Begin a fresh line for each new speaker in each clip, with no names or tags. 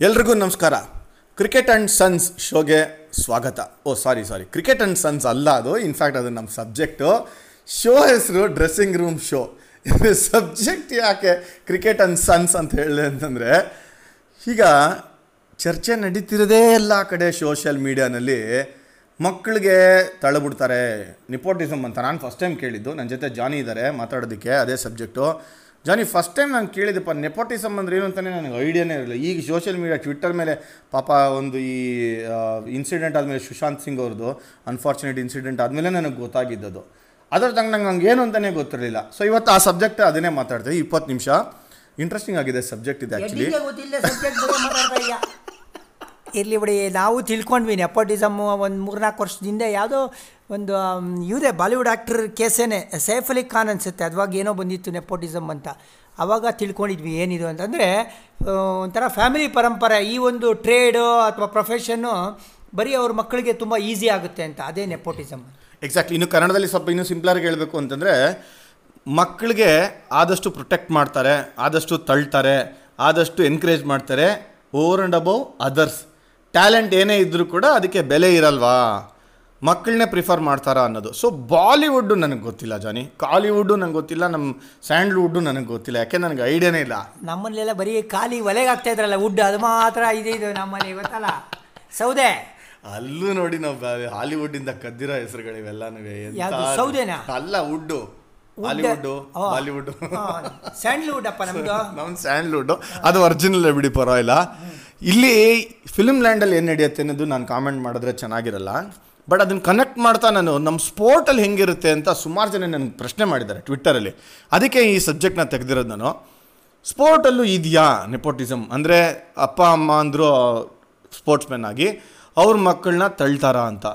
ಎಲ್ರಿಗೂ ನಮಸ್ಕಾರ. Cricket and sons ಶೋಗೆ ಸ್ವಾಗತ. ಓ sorry sorry cricket and sons ಅಲ್ಲ ಅದು. ಇನ್ಫ್ಯಾಕ್ಟ್ ಅದು ನಮ್ಮ ಸಬ್ಜೆಕ್ಟು ಶೋ ಹೆಸರು ಡ್ರೆಸ್ಸಿಂಗ್ ರೂಮ್ ಶೋ ಸಬ್ಜೆಕ್ಟ್ ಯಾಕೆ ಕ್ರಿಕೆಟ್ ಆ್ಯಂಡ್ ಸನ್ಸ್ ಅಂತ ಹೇಳಿದೆ ಅಂತಂದರೆ, ಈಗ ಚರ್ಚೆ ನಡೀತಿರೋದೇ ಎಲ್ಲ ಕಡೆ ಸೋಷಿಯಲ್ ಮೀಡಿಯಾನಲ್ಲಿ ಮಕ್ಕಳಿಗೆ ತಳ್ಳಿಬಿಡ್ತಾರೆ. ನಿಪೋಟಿಸಮ್ ಅಂತ ನಾನು ಫಸ್ಟ್ ಟೈಮ್ ಕೇಳಿದ್ದು. ನನ್ನ ಜೊತೆ ಜಾನಿ ಇದ್ದಾರೆ ಮಾತಾಡೋದಕ್ಕೆ ಅದೇ ಸಬ್ಜೆಕ್ಟು ಜಾನಿ ಫಸ್ಟ್ ಟೈಮ್ ನಾನು ಕೇಳಿದಪ್ಪ ನೆಪೋಟಿಸಮ್ ಅಂದ್ರೆ ಏನು ಅಂತಲೇ ನನಗೆ ಐಡಿಯಾನೇ ಇರಲಿಲ್ಲ. ಈಗ ಸೋಷಿಯಲ್ ಮೀಡಿಯಾ ಟ್ವಿಟ್ಟರ್ ಮೇಲೆ ಪಾಪ ಒಂದು ಈ ಇನ್ಸಿಡೆಂಟ್ ಆದಮೇಲೆ ಸುಶಾಂತ್ ಸಿಂಗ್ ಅವ್ರದ್ದು ಅನ್ಫಾರ್ಚುನೇಟ್ ಇನ್ಸಿಡೆಂಟ್ ಆದಮೇಲೆ ನನಗೆ ಗೊತ್ತಾಗಿದ್ದದು. ಅದರ ತಂಗ ನಂಗೆ ಹಂಗೆ ಏನು ಅಂತಲೇ ಗೊತ್ತಿರಲಿಲ್ಲ. ಸೊ ಇವತ್ತು ಆ ಸಬ್ಜೆಕ್ಟ್ ಅದನ್ನೇ ಮಾತಾಡ್ತೀವಿ ಇಪ್ಪತ್ತು ನಿಮಿಷ. ಇಂಟ್ರೆಸ್ಟಿಂಗ್ ಆಗಿದೆ ಸಬ್ಜೆಕ್ಟ್ ಇದೆ ಆ್ಯಕ್ಚುಲಿ
ಇರಲಿ ಬಿಡಿ, ನಾವು ತಿಳ್ಕೊಂಡ್ವಿ ನೆಪೋಟಿಸಮ್ಮು ಒಂದು ಮೂರ್ನಾಲ್ಕು ವರ್ಷದಿಂದ ಯಾವುದೋ ಒಂದು ಇವರೇ ಬಾಲಿವುಡ್ ಆ್ಯಕ್ಟ್ರ್ ಕೇಸೇನೆ, ಸೈಫ್ ಅಲಿ ಖಾನ್ ಅನಿಸುತ್ತೆ, ಅದುವಾಗ ಏನೋ ಬಂದಿತ್ತು ನೆಪೋಟಿಸಮ್ ಅಂತ. ಆವಾಗ ತಿಳ್ಕೊಂಡಿದ್ವಿ ಏನಿದು ಅಂತಂದರೆ ಒಂಥರ ಫ್ಯಾಮಿಲಿ ಪರಂಪರೆ, ಈ ಒಂದು ಟ್ರೇಡು ಅಥವಾ ಪ್ರೊಫೆಷನ್ನು ಬರೀ ಅವ್ರ ಮಕ್ಕಳಿಗೆ ತುಂಬ ಈಸಿ ಆಗುತ್ತೆ ಅಂತ, ಅದೇ ನೆಪೋಟಿಸಮ್.
ಎಕ್ಸಾಕ್ಟ್ಲಿ ಇನ್ನು ಕನ್ನಡದಲ್ಲಿ ಸ್ವಲ್ಪ ಇನ್ನೂ ಸಿಂಪ್ಲಾಗಿ ಹೇಳಬೇಕು ಅಂತಂದರೆ, ಮಕ್ಕಳಿಗೆ ಆದಷ್ಟು ಪ್ರೊಟೆಕ್ಟ್ ಮಾಡ್ತಾರೆ, ಆದಷ್ಟು ತಳ್ತಾರೆ, ಆದಷ್ಟು ಎನ್ಕರೇಜ್ ಮಾಡ್ತಾರೆ over and above others talent ಏನೇ ಇದ್ದರೂ ಕೂಡ ಅದಕ್ಕೆ ಬೆಲೆ ಇರಲ್ವಾ? ಮಕ್ಕಳನ್ನೇ ಪ್ರಿಫರ್ ಮಾಡ್ತಾರಾ ಅನ್ನೋದು. ಸೊ ಬಾಲಿವುಡ್ಡು ನನಗೆ ಗೊತ್ತಿಲ್ಲ ಜಾನಿ. ಕಾಲಿವುಡ್ಡು ನನಗೆ ಗೊತ್ತಿಲ್ಲ ನಮ್ಮ ಸ್ಯಾಂಡ್ಲ್ವುಡ್ಡು ನನಗೆ ಗೊತ್ತಿಲ್ಲ. ಯಾಕೆ ನನಗೆ ಐಡಿಯಾನೇ ಇಲ್ಲ.
ನಮ್ಮಲ್ಲೆಲ್ಲ ಬರೀ ಖಾಲಿ ಒಲೆಗೆ ಆಗ್ತಾ ಇದ್ರಲ್ಲ ವುಡ್ ಅದು ಮಾತ್ರ ಇದೆ ಇದು ನಮ್ಮಲ್ಲಿ ಗೊತ್ತಲ್ಲ. ಸೌದೆ.
ಅಲ್ಲೂ ನೋಡಿ ನಾವು ಹಾಲಿವುಡ್ ಹಾಲಿವುಡ್ಡಿಂದ ಕದ್ದಿರೋ
ಹೆಸರುಗಳಿವೆಲ್ಲ? ಸೌದೆನಾ?
ಅಲ್ಲ ವುಡ್ಡು. ಹಾಲಿವುಡ್
ಓ.
ಬಾಲಿವುಡ್ಡು.
ಸ್ಯಾಂಡ್ಲ್ವುಡ್ ಅಪ್ಪ ನಮ್ದು.
ನಮ್ಮ ಸ್ಯಾಂಡ್ಲ್ವುಡ್ ಅದು ಒರಿಜಿನಲ್ ಬಿಡಿ ಪರವಾಗಿಲ್ಲ. ಇಲ್ಲಿ ಫಿಲ್ಮ್ ಲ್ಯಾಂಡಲ್ಲಿ ಏನು ನಡೆಯುತ್ತೆ ಅನ್ನೋದು ನಾನು ಕಾಮೆಂಟ್ ಮಾಡಿದ್ರೆ ಚೆನ್ನಾಗಿರಲ್ಲ. ಬಟ್ ಅದನ್ನು ಕನೆಕ್ಟ್ ಮಾಡ್ತಾ ನಾನು ನಮ್ಮ ಸ್ಪೋರ್ಟಲ್ಲಿ ಹೆಂಗಿರುತ್ತೆ ಅಂತ ಸುಮಾರು ಜನ ನನಗೆ ಪ್ರಶ್ನೆ ಮಾಡಿದ್ದಾರೆ ಟ್ವಿಟ್ಟರಲ್ಲಿ ಅದಕ್ಕೆ ಈ ಸಬ್ಜೆಕ್ಟ್ನ ತೆಗೆದಿರೋದು ನಾನು. ಸ್ಪೋರ್ಟಲ್ಲೂ ಇದೆಯಾ ನೆಪೋಟಿಸಮ್ ಅಂದರೆ ಅಪ್ಪ, ಅಮ್ಮ ಅಂದರು ಸ್ಪೋರ್ಟ್ಸ್ ಮ್ಯಾನ್ ಆಗಿ, ಅವ್ರ ಮಕ್ಕಳನ್ನ ತಳ್ತಾರ ಅಂತ.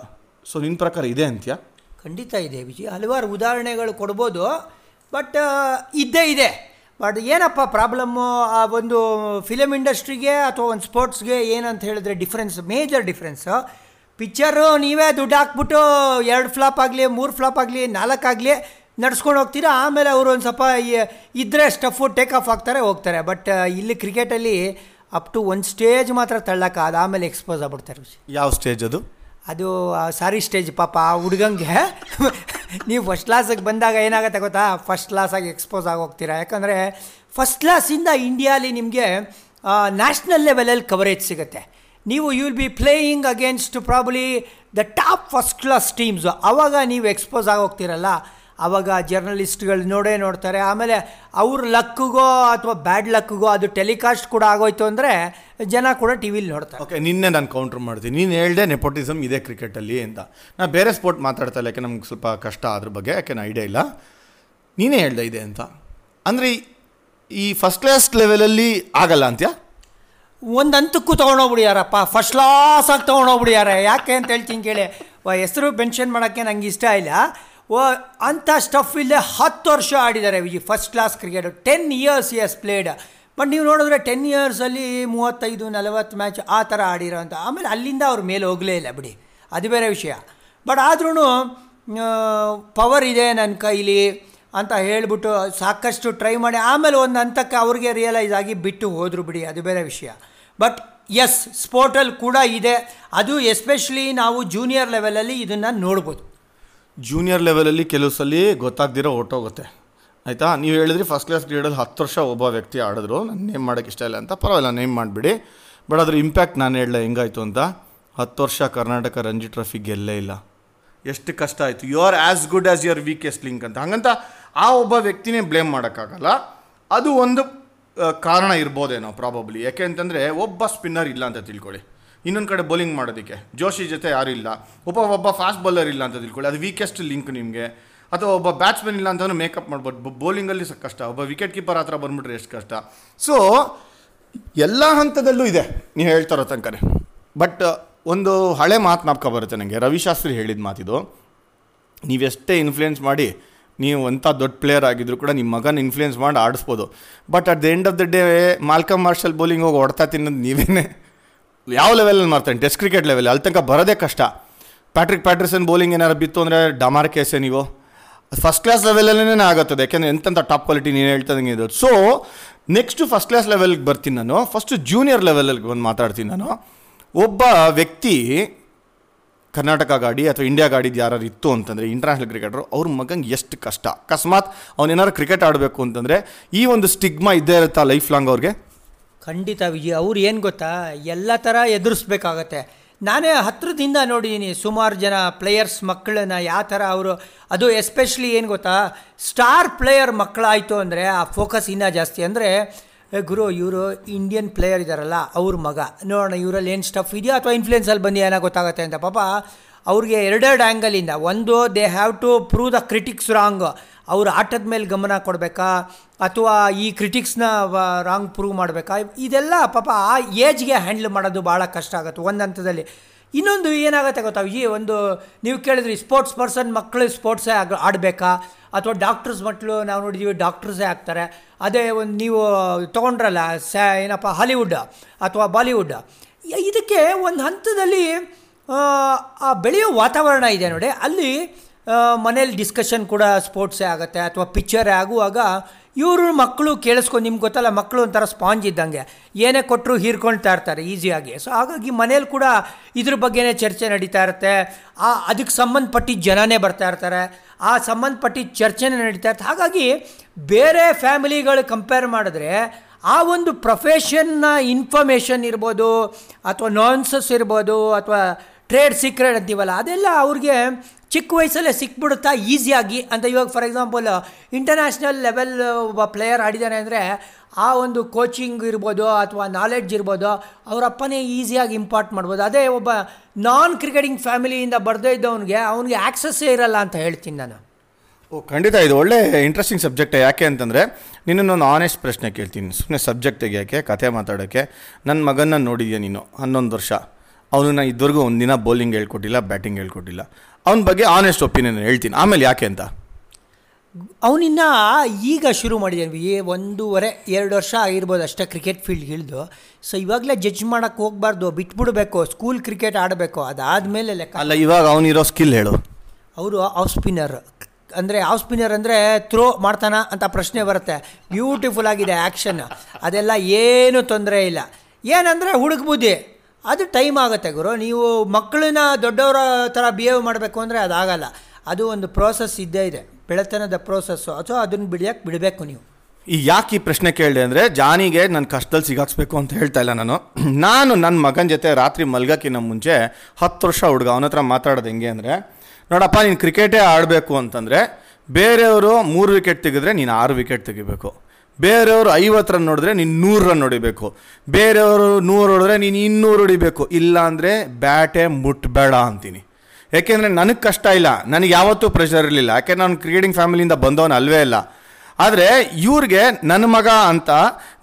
ಸೊ ನಿನ್ನ ಪ್ರಕಾರ ಇದೆ ಅಂತ್ಯಾ?
ಖಂಡಿತ ಇದೆ, ವಿಜಯ್. ಹಲವಾರು ಉದಾಹರಣೆಗಳು ಕೊಡ್ಬೋದು ಬಟ್ ಇದ್ದೇ ಇದೆ. ಬಟ್ ಏನಪ್ಪ ಪ್ರಾಬ್ಲಮ್ಮು ಆ ಒಂದು ಫಿಲಮ್ ಇಂಡಸ್ಟ್ರಿಗೆ ಅಥವಾ ಒಂದು ಸ್ಪೋರ್ಟ್ಸ್ಗೆ ಏನಂತ ಹೇಳಿದ್ರೆ ಡಿಫ್ರೆನ್ಸ್ ಮೇಜರ್ ಡಿಫ್ರೆನ್ಸು ಪಿಕ್ಚರು ನೀವೇ ದುಡ್ಡು ಹಾಕ್ಬಿಟ್ಟು ಎರಡು ಫ್ಲಾಪ್ ಆಗಲಿ, ಮೂರು ಫ್ಲಾಪ್ ಆಗಲಿ ನಾಲ್ಕಾಗಲಿ ನಡ್ಸ್ಕೊಂಡು ಹೋಗ್ತೀರಾ? ಆಮೇಲೆ ಅವರು ಒಂದು ಸ್ವಲ್ಪ ಇದ್ದರೆ ಸ್ಟಫು ಟೇಕ್ ಆಫ್ ಆಗ್ತಾರೆ, ಹೋಗ್ತಾರೆ. ಬಟ್ ಇಲ್ಲಿ ಕ್ರಿಕೆಟಲ್ಲಿ ಅಪ್ ಟು ಒಂದು ಸ್ಟೇಜ್ ಮಾತ್ರ ತಳ್ಳಕ್ಕೆ ಆಮೇಲೆ ಎಕ್ಸ್ಪೋಸ್ ಆಗ್ಬಿಡ್ತಾರೆ
ಯಾವ ಸ್ಟೇಜ್ ಅದು?
ಅದು ಸಾರಿ ಸ್ಟೇಜ್ ಪಾಪ ಆ ಹುಡುಗಂಗೆ ನೀವು ಫಸ್ಟ್ ಕ್ಲಾಸಿಗೆ ಬಂದಾಗ ಏನಾಗುತ್ತೆ ಗೊತ್ತಾ? ಫಸ್ಟ್ ಕ್ಲಾಸಾಗಿ ಎಕ್ಸ್ಪೋಸ್ ಆಗಿ ಹೋಗ್ತೀರಾ? ಯಾಕಂದರೆ ಫಸ್ಟ್ ಕ್ಲಾಸಿಂದ ಇಂಡಿಯಾಲಿ ನಿಮಗೆ ನ್ಯಾಷನಲ್ ಲೆವೆಲಲ್ಲಿ ಕವರೇಜ್ ಸಿಗುತ್ತೆ. ನೀವು you will be playing against probably the top first class teams ಆವಾಗ ನೀವು ಎಕ್ಸ್ಪೋಸ್ ಆಗಿ ಹೋಗ್ತೀರಲ್ಲ? ಆವಾಗ ಜರ್ನಲಿಸ್ಟ್ಗಳು ನೋಡೇ ನೋಡ್ತಾರೆ. ಆಮೇಲೆ ಅವ್ರ ಲಕ್ಕಿಗೋ ಅಥವಾ ಬ್ಯಾಡ್ ಲಕ್ಕಿಗೋ ಅದು ಟೆಲಿಕಾಸ್ಟ್ ಕೂಡ ಆಗೋಯ್ತು ಅಂದರೆ ಜನ ಕೂಡ ಟಿ ವಿಲಿ ನೋಡ್ತಾರೆ.
ಓಕೆ ನಿನ್ನೆ ನಾನು ಕೌಂಟ್ರ್ ಮಾಡ್ತೀನಿ. ನೀನು ಹೇಳ್ದೆ ನೆಪೋಟಿಸಮ್ ಇದೆ ಕ್ರಿಕೆಟಲ್ಲಿ ಅಂತ. ನಾನು ಬೇರೆ ಸ್ಪೋರ್ಟ್ ಮಾತಾಡ್ತಾ ಇಲ್ಲ ಯಾಕೆ ನಮ್ಗೆ ಸ್ವಲ್ಪ ಕಷ್ಟ ಅದ್ರ ಬಗ್ಗೆ ಯಾಕೆ ನಾನು ಐಡಿಯಾ ಇಲ್ಲ. ನೀನೇ ಹೇಳ್ದೆ ಇದೆ ಅಂತ. ಅಂದರೆ ಈ ಫಸ್ಟ್ ಕ್ಲಾಸ್ ಲೆವೆಲಲ್ಲಿ ಆಗಲ್ಲ ಅಂತ್ಯಾ?
ಒಂದು ಹಂತಕ್ಕೂ ತೊಗೊಂಡೋಗ್ಬಿಡಿಯಾರಪ್ಪ ಫಸ್ಟ್ ಕ್ಲಾಸಾಗಿ ತೊಗೊಂಡೋಗ್ಬಿಡಿಯಾರೆ ಯಾಕೆ ಅಂತ ಹೇಳ್ತೀನಿ ಕೇಳಿ. ಹೆಸರು ಮೆನ್ಷನ್ ಮಾಡೋಕ್ಕೆ ನಂಗೆ ಇಷ್ಟ ಇಲ್ಲ. ಓ ಅಂಥ ಸ್ಟಫ್ ಇಲ್ಲೇ ಹತ್ತು ವರ್ಷ ಆಡಿದ್ದಾರೆ Viji. First class cricket ten years as played but ನೀವು ನೋಡಿದ್ರೆ ಟೆನ್ ಇಯರ್ಸಲ್ಲಿ ಮೂವತ್ತೈದು, ನಲವತ್ತು ಮ್ಯಾಚ್ ಆ ಥರ ಆಡಿರೋಂಥ ಆಮೇಲೆ ಅಲ್ಲಿಂದ ಅವ್ರ ಮೇಲೆ ಹೋಗಲೇ ಇಲ್ಲ ಬಿಡಿ. ಅದು ಬೇರೆ ವಿಷಯ. ಬಟ್ ಆದ್ರೂ ಪವರ್ ಇದೆ ನನ್ನ ಕೈಲಿ ಅಂತ ಹೇಳಿಬಿಟ್ಟು ಸಾಕಷ್ಟು ಟ್ರೈ ಮಾಡಿ, ಆಮೇಲೆ ಒಂದು ಹಂತಕ್ಕೆ ಅವ್ರಿಗೆ ರಿಯಲೈಸ್ ಆಗಿ ಬಿಟ್ಟು ಹೋದರು ಬಿಡಿ. ಅದು ಬೇರೆ ವಿಷಯ. ಬಟ್ ಎಸ್ ಸ್ಪೋರ್ಟಲ್ಲಿ ಕೂಡ ಇದೆ. ಅದು ಎಸ್ಪೆಷಲಿ ನಾವು ಜೂನಿಯರ್ ಲೆವೆಲಲ್ಲಿ ಇದನ್ನು ನೋಡ್ಬೋದು.
ಜೂನಿಯರ್ ಲೆವೆಲಲ್ಲಿ ಕೆಲವು ಸಲ ಗೊತ್ತಾಗ್ದಿರೋ ಹೊಟ್ಟೋಗುತ್ತೆ ಆಯಿತಾ? ನೀವು ಹೇಳಿದ್ರಿ ಫಸ್ಟ್ ಕ್ಲಾಸ್ ಕ್ರಿಕೆಟಲ್ಲಿ ಹತ್ತು ವರ್ಷ ಒಬ್ಬ ವ್ಯಕ್ತಿ ಆಡಿದ್ರು. ನಾನು ನೇಮ್ ಮಾಡೋಕ್ಕೆ ಇಷ್ಟ ಇಲ್ಲ ಅಂತ. ಪರವಾಗಿಲ್ಲ ನೇಮ್ ಮಾಡಿಬಿಡಿ. ಬಟ್ ಅದ್ರ ಇಂಪ್ಯಾಕ್ಟ್ ನಾನು ಹೇಳಲ್ಲ ಹೆಂಗಾಯ್ತು ಅಂತ? ಹತ್ತು ವರ್ಷ ಕರ್ನಾಟಕ ರಂಜಿ ಟ್ರೋಫಿ ಗೆಲ್ಲೇ ಇಲ್ಲ. ಎಷ್ಟು ಕಷ್ಟ ಆಯಿತು. You are as good as your weakest link ಅಂತ. ಹಂಗಂತ ಆ ಒಬ್ಬ ವ್ಯಕ್ತಿನೇ ಬ್ಲೇಮ್ ಮಾಡೋಕ್ಕಾಗಲ್ಲ. ಅದು ಒಂದು ಕಾರಣ ಇರ್ಬೋದೇನೋ ಪ್ರಾಬಬ್ಲಿ ಯಾಕೆ ಅಂತಂದರೆ ಒಬ್ಬ ಸ್ಪಿನ್ನರ್ ಇಲ್ಲ ಅಂತ ತಿಳ್ಕೊಳ್ಳಿ. ಇನ್ನೊಂದು ಕಡೆ ಬೌಲಿಂಗ್ ಮಾಡೋದಕ್ಕೆ. ಜೋಶಿ ಜೊತೆ ಯಾರೂ ಇಲ್ಲ. ಒಬ್ಬ ಒಬ್ಬ ಫಾಸ್ಟ್ ಬೌಲರ್ ಇಲ್ಲ ಅಂತ ತಿಳ್ಕೊಳ್ಳಿ. ಅದು ವೀಕೆಸ್ಟ್ ಲಿಂಕ್ ನಿಮಗೆ. ಅಥವಾ ಒಬ್ಬ ಬ್ಯಾಟ್ಸ್ಮನ್ ಇಲ್ಲ ಅಂತಲೂ ಮೇಕಪ್ ಮಾಡ್ಬೋದು. ಬೌಲಿಂಗಲ್ಲಿ ಸಹ ಕಷ್ಟ. ಒಬ್ಬ ವಿಕೆಟ್ ಕೀಪರ್ ಹತ್ರ ಬಂದ್ಬಿಟ್ರೆ ಎಷ್ಟು ಕಷ್ಟ. ಸೊ ಎಲ್ಲ ಹಂತದಲ್ಲೂ ಇದೆ. ನೀವು ಹೇಳ್ತಾರೋ ತನಕನೇ. ಬಟ್ ಒಂದು ಹಳೆ ಮಾತು ನಾಪ್ಕ ಬರುತ್ತೆ ನನಗೆ ರವಿಶಾಸ್ತ್ರಿ ಹೇಳಿದ ಮಾತಿದು ನೀವೆಷ್ಟೇ ಇನ್ಫ್ಲುಯೆನ್ಸ್ ಮಾಡಿ, ನೀವು ಅಂಥ ದೊಡ್ಡ ಪ್ಲೇಯರ್ ಆಗಿದ್ರು ಕೂಡ ನಿಮ್ಮ ಮಗನ ಇನ್ಫ್ಲುಯೆನ್ಸ್ ಮಾಡಿ ಆಡಿಸ್ಬೋದು. But at the end of the day Malcolm Marshall bowling ಹೋಗಿ ಹೊಡ್ತಾ ತಿನ್ನೋದು ನೀವೇನೆ. ಯಾವ ಲೆವೆಲಲ್ಲಿ ಮಾಡ್ತಾನೆ? ಟೆಸ್ಟ್ ಕ್ರಿಕೆಟ್ ಲೆವೆಲ್ ಅಲ್ಲಿ ತನಕ ಬರೋದೇ ಕಷ್ಟ. ಪ್ಯಾಟ್ರಿಕ್ ಪ್ಯಾಟ್ರಿಸನ್ ಬೌಲಿಂಗ್ ಏನಾರು ಬಿತ್ತು ಅಂದರೆ ಡಮಾರ್ ಕೇಸೆ ನೀವು ಫಸ್ಟ್ ಕ್ಲಾಸ್ ಲೆವೆಲಲ್ಲೇ ಆಗುತ್ತದೆ. ಯಾಕೆಂದರೆ ಎಂತೆಂಥ ಟಾಪ್ ಕ್ವಾಲಿಟಿ ನೀನು ಹೇಳ್ತದಂಗೆ ಇದು. ಸೊ ನೆಕ್ಸ್ಟು ಫಸ್ಟ್ ಕ್ಲಾಸ್ ಲೆವೆಲ್ಗೆ ಬರ್ತೀನಿ ನಾನು. ಫಸ್ಟು ಜೂನಿಯರ್ ಲೆವೆಲಲ್ಲಿ ಒಂದು ಮಾತಾಡ್ತೀನಿ ನಾನು. ಒಬ್ಬ ವ್ಯಕ್ತಿ ಕರ್ನಾಟಕ ಗಾಡಿ ಅಥವಾ ಇಂಡಿಯಾ ಗಾಡಿದು ಯಾರು ಇತ್ತು ಅಂತಂದರೆ ಇಂಟರ್ನ್ಯಾಷನಲ್ ಕ್ರಿಕೆಟರು ಅವ್ರ ಮಗಂಗೆ ಎಷ್ಟು ಕಷ್ಟ. ಅಕಸ್ಮಾತ್ ಅವನೇನಾದ್ರು ಕ್ರಿಕೆಟ್ ಆಡಬೇಕು ಅಂತಂದರೆ, ಈ ಒಂದು ಸ್ಟಿಗ್ಮಾ ಇದ್ದೇ ಇರುತ್ತಾ ಲೈಫ್ ಲಾಂಗ್ ಅವ್ರಿಗೆ?
ಖಂಡಿತ ವಿಜಯ್, ಅವ್ರು ಏನು ಗೊತ್ತಾ? ಎಲ್ಲ ಥರ ಎದುರಿಸ್ಬೇಕಾಗತ್ತೆ. ನಾನೇ ಹತ್ರದಿಂದ ನೋಡಿದ್ದೀನಿ ಸುಮಾರು ಜನ ಪ್ಲೇಯರ್ಸ್ ಮಕ್ಕಳನ್ನ ಯಾವ ಥರ ಅವರು, ಅದು ಎಸ್ಪೆಷಲಿ ಏನು ಗೊತ್ತಾ? ಸ್ಟಾರ್ ಪ್ಲೇಯರ್ ಮಕ್ಕಳಾಯಿತು ಅಂದರೆ ಆ ಫೋಕಸ್ ಇನ್ನೂ ಜಾಸ್ತಿ ಅಂದರೆ ಗುರು, ಇವರು ಇಂಡಿಯನ್ ಪ್ಲೇಯರ್ ಇದ್ದಾರಲ್ಲ ಅವ್ರ ಮಗ. ನೋಡೋಣ ಇವರಲ್ಲಿ ಏನು ಸ್ಟಫ್ ಇದೆಯಾ ಅಥವಾ ಇನ್ಫ್ಲೂಯೆನ್ಸಲ್ಲಿ ಬಂದು ಏನೋ ಗೊತ್ತಾಗುತ್ತೆ ಅಂತ. ಪಾಪ ಅವ್ರಿಗೆ ಎರಡೆರಡು ಆ್ಯಂಗಲಿಂದ ಒಂದು they have to prove the critics wrong ಅವ್ರ ಆಟದ ಮೇಲೆ ಗಮನ ಕೊಡಬೇಕಾ? ಅಥವಾ ಈ ಕ್ರಿಟಿಕ್ಸ್ನ ರಾಂಗ್ ಪ್ರೂವ್ ಮಾಡಬೇಕಾ? ಇದೆಲ್ಲ ಪಾಪ ಆ ಏಜ್ಗೆ ಹ್ಯಾಂಡ್ಲ್ ಮಾಡೋದು ಭಾಳ ಕಷ್ಟ ಆಗುತ್ತೆ, ಒಂದು ಹಂತದಲ್ಲಿ. ಇನ್ನೊಂದು ಏನಾಗುತ್ತೆ ಗೊತ್ತಾ ಈ ಒಂದು ನೀವು ಕೇಳಿದ್ರಿ ಸ್ಪೋರ್ಟ್ಸ್ ಪರ್ಸನ್ ಮಕ್ಕಳು ಸ್ಪೋರ್ಟ್ಸೇ ಆಗ, ಆಡಬೇಕಾ? ಅಥವಾ ಡಾಕ್ಟರ್ಸ್ ಮಕ್ಕಳು ನಾವು ನೋಡಿದ್ದೀವಿ ಡಾಕ್ಟರ್ಸೇ ಆಗ್ತಾರೆ. ಅದೇ ಒಂದು ನೀವು ತೊಗೊಂಡ್ರಲ್ಲ ಸ್ಯಾ ಏನಪ್ಪ ಹಾಲಿವುಡ್ ಅಥವಾ ಬಾಲಿವುಡ್ ಇದಕ್ಕೆ ಒಂದು ಹಂತದಲ್ಲಿ ಆ, ಬೆಳೆಯೋ ವಾತಾವರಣ ಇದೆ ನೋಡಿ. ಅಲ್ಲಿ ಮನೇಲಿ ಡಿಸ್ಕಷನ್ ಕೂಡ ಸ್ಪೋರ್ಟ್ಸೇ ಆಗುತ್ತೆ ಅಥವಾ ಪಿಕ್ಚರೇ ಆಗುವಾಗ ಇವರು ಮಕ್ಕಳು ಕೇಳಿಸ್ಕೊಂಡು ನಿಮ್ಗೆ ಗೊತ್ತಲ್ಲ ಮಕ್ಕಳು ಒಂಥರ ಸ್ಪಾಂಜ್ ಇದ್ದಂಗೆ. ಏನೇ ಕೊಟ್ಟರು ಹೀರ್ಕೊಳ್ತಾ ಇರ್ತಾರೆ ಈಸಿಯಾಗಿ ಸೊ ಹಾಗಾಗಿ ಮನೇಲಿ ಕೂಡ ಇದ್ರ ಬಗ್ಗೆನೇ ಚರ್ಚೆ ನಡೀತಾ ಇರುತ್ತೆ. ಆ ಅದಕ್ಕೆ ಸಂಬಂಧಪಟ್ಟಿದ್ದ ಜನನೇ ಬರ್ತಾ ಇರ್ತಾರೆ. ಆ ಸಂಬಂಧಪಟ್ಟಿದ್ದ ಚರ್ಚೆನೇ ನಡೀತಾ ಇರುತ್ತೆ. ಹಾಗಾಗಿ ಬೇರೆ ಫ್ಯಾಮಿಲಿಗಳು ಕಂಪೇರ್ ಮಾಡಿದ್ರೆ ಆ ಒಂದು ಪ್ರೊಫೆಷನ್ನ ಇನ್ಫಾರ್ಮೇಷನ್ ಇರ್ಬೋದು ಅಥವಾ ನಾನ್ಸಸ್ ಇರ್ಬೋದು ಅಥವಾ ಟ್ರೇಡ್ ಸೀಕ್ರೆಟ್ ಅಂತೀವಲ್ಲ, ಅದೆಲ್ಲ ಅವ್ರಿಗೆ ಚಿಕ್ಕ ವಯಸ್ಸಲ್ಲೇ ಸಿಕ್ಬಿಡುತ್ತಾ ಈಸಿಯಾಗಿ ಅಂತ ಇವಾಗ ಫಾರ್ ಎಕ್ಸಾಂಪಲ್ ಇಂಟರ್ನ್ಯಾಷನಲ್ ಲೆವೆಲ್ ಒಬ್ಬ ಪ್ಲೇಯರ್ ಆಡಿದ್ದಾನೆ ಅಂದರೆ ಆ ಒಂದು ಕೋಚಿಂಗ್ ಇರ್ಬೋದು ಅಥವಾ ನಾಲೆಡ್ಜ್ ಇರ್ಬೋದು ಅವರಪ್ಪನೇ ಈಸಿಯಾಗಿ ಇಂಪಾರ್ಟ್ ಮಾಡ್ಬೋದು. ಅದೇ ಒಬ್ಬ ನಾನ್ ಕ್ರಿಕೆಟಿಂಗ್ ಫ್ಯಾಮಿಲಿಯಿಂದ ಬರ್ದೇ ಇದ್ದವನಿಗೆ ಅವನಿಗೆ ಆ್ಯಕ್ಸಸ್ಸೇ ಇರಲ್ಲ ಅಂತ ಹೇಳ್ತೀನಿ ನಾನು.
ಓ, ಖಂಡಿತ ಇದು ಒಳ್ಳೆ ಇಂಟ್ರೆಸ್ಟಿಂಗ್ ಸಬ್ಜೆಕ್ಟ್ ಯಾಕೆ ಅಂತಂದರೆ ನಿನ್ನೊಂದು ಆನೆಸ್ಟ್ ಪ್ರಶ್ನೆ ಕೇಳ್ತೀನಿ. ಸುಮ್ಮನೆ ಸಬ್ಜೆಕ್ಟ್ ಯಾಕೆ, ಕತೆ ಮಾತಾಡೋಕ್ಕೆ ನನ್ನ ಮಗನ ನೋಡಿದ್ಯಾ ನೀನು ಹನ್ನೊಂದು ವರ್ಷ? ಅವನನ್ನ ಇದುವರೆಗೂ ದಿನ ಬೌಲಿಂಗ್ ಹೇಳ್ಕೊಟ್ಟಿಲ್ಲ ಬ್ಯಾಟಿಂಗ್ ಹೇಳ್ಕೊಟ್ಟಿಲ್ಲ. ಅವನ ಬಗ್ಗೆ ಆನೆಸ್ಟ್ ಒಪಿನಿಯನ್ ಹೇಳ್ತೀನಿ. ಆಮೇಲೆ ಯಾಕೆ ಅಂತ?
ಅವನಿನ್ನ ಈಗ ಶುರು ಮಾಡಿದ್ದಾನೆ ಏ ಒಂದೂವರೆ ಎರಡು ವರ್ಷ ಆಗಿರ್ಬೋದು ಅಷ್ಟೇ ಕ್ರಿಕೆಟ್ ಫೀಲ್ಡ್ ಹಿಡಿದು. ಸೊ ಇವಾಗಲೇ ಜಡ್ಜ್ ಮಾಡೋಕ್ಕೆ ಹೋಗಬಾರ್ದು. ಬಿಟ್ಬಿಡಬೇಕು. ಸ್ಕೂಲ್ ಕ್ರಿಕೆಟ್ ಆಡಬೇಕು. ಅದಾದಮೇಲೆ ಲೆಕ್ಕ.
ಅಲ್ಲ ಇವಾಗ ಅವನಿರೋ ಸ್ಕಿಲ್ ಹೇಳು.
ಅವರು ಆಫ್ ಸ್ಪಿನ್ನರ್ ಅಂದರೆ ಆಫ್ ಸ್ಪಿನ್ನರ್ ಅಂದರೆ ಥ್ರೋ ಮಾಡ್ತಾನ ಅಂತ ಪ್ರಶ್ನೆ ಬರುತ್ತೆ. ಬ್ಯೂಟಿಫುಲ್ ಆಗಿದೆ ಆ್ಯಕ್ಷನ್ ಅದೆಲ್ಲ ಏನು ತೊಂದರೆ ಇಲ್ಲ. ಏನಂದರೆ ಹುಡುಗ ಬುದ್ಧಿ. ಅದು ಟೈಮ್ ಆಗುತ್ತೆ ಗುರು. ನೀವು ಮಕ್ಕಳನ್ನ ದೊಡ್ಡವರ ಥರ ಬಿಹೇವ್ ಮಾಡಬೇಕು ಅಂದರೆ ಅದಾಗಲ್ಲ. ಅದು ಒಂದು ಪ್ರೋಸೆಸ್ ಇದ್ದೇ ಇದೆ. ಬೆಳೆತನದ ಪ್ರೋಸೆಸ್ಸು ಅಥವಾ ಅದನ್ನು ಬಿಡಿಯೋಕ್ಕೆ ಬಿಡಬೇಕು ನೀವು.
ಈ ಯಾಕೆ ಈ ಪ್ರಶ್ನೆ ಕೇಳಿದೆ ಅಂದರೆ ಜಾನಿಗೆ ನನ್ನ ಕಷ್ಟದಲ್ಲಿ ಸಿಗಾಕ್ಸ್ಬೇಕು ಅಂತ ಹೇಳ್ತಾ ಇಲ್ಲ ನಾನು. ನಾನು ನನ್ನ ಮಗನ ಜೊತೆ ರಾತ್ರಿ ಮಲ್ಗಕ್ಕಿಂತ ಮುಂಚೆ ಹತ್ತು ವರ್ಷ ಹುಡುಗ, ಅವನ ಹತ್ರ ಮಾತಾಡೋದು ಹೆಂಗೆ ಅಂದರೆ, ನೋಡಪ್ಪ, ನೀನು ಕ್ರಿಕೆಟೇ ಆಡಬೇಕು ಅಂತಂದರೆ, ಬೇರೆಯವರು ಮೂರು ವಿಕೆಟ್ ತೆಗೆದ್ರೆ ನೀನು ಆರು ವಿಕೆಟ್ ತೆಗಿಬೇಕು. ಬೇರೆಯವರು ಐವತ್ತು ರನ್ ನೋಡಿದ್ರೆ ನೀನು ನೂರು ರನ್ ಹೊಡಿಬೇಕು. ಬೇರೆಯವರು ನೂರು ಹೊಡೆದ್ರೆ ನೀನು ಇನ್ನೂರು ಹೊಡಿಬೇಕು. ಇಲ್ಲ ಅಂದರೆ ಬ್ಯಾಟೇ ಮುಟ್ಬೇಡ ಅಂತೀನಿ. ಯಾಕೆಂದರೆ ನನಗೆ ಕಷ್ಟ ಇಲ್ಲ. ನನಗೆ ಯಾವತ್ತೂ ಪ್ರೆಷರ್ ಇರಲಿಲ್ಲ. ಯಾಕೆ ನಾನು ಕ್ರಿಕೆಟಿಂಗ್ ಫ್ಯಾಮಿಲಿಯಿಂದ ಬಂದವನು ಅಲ್ವೇ ಇಲ್ಲ. ಆದರೆ ಇವ್ರಿಗೆ ನನ್ನ ಮಗ ಅಂತ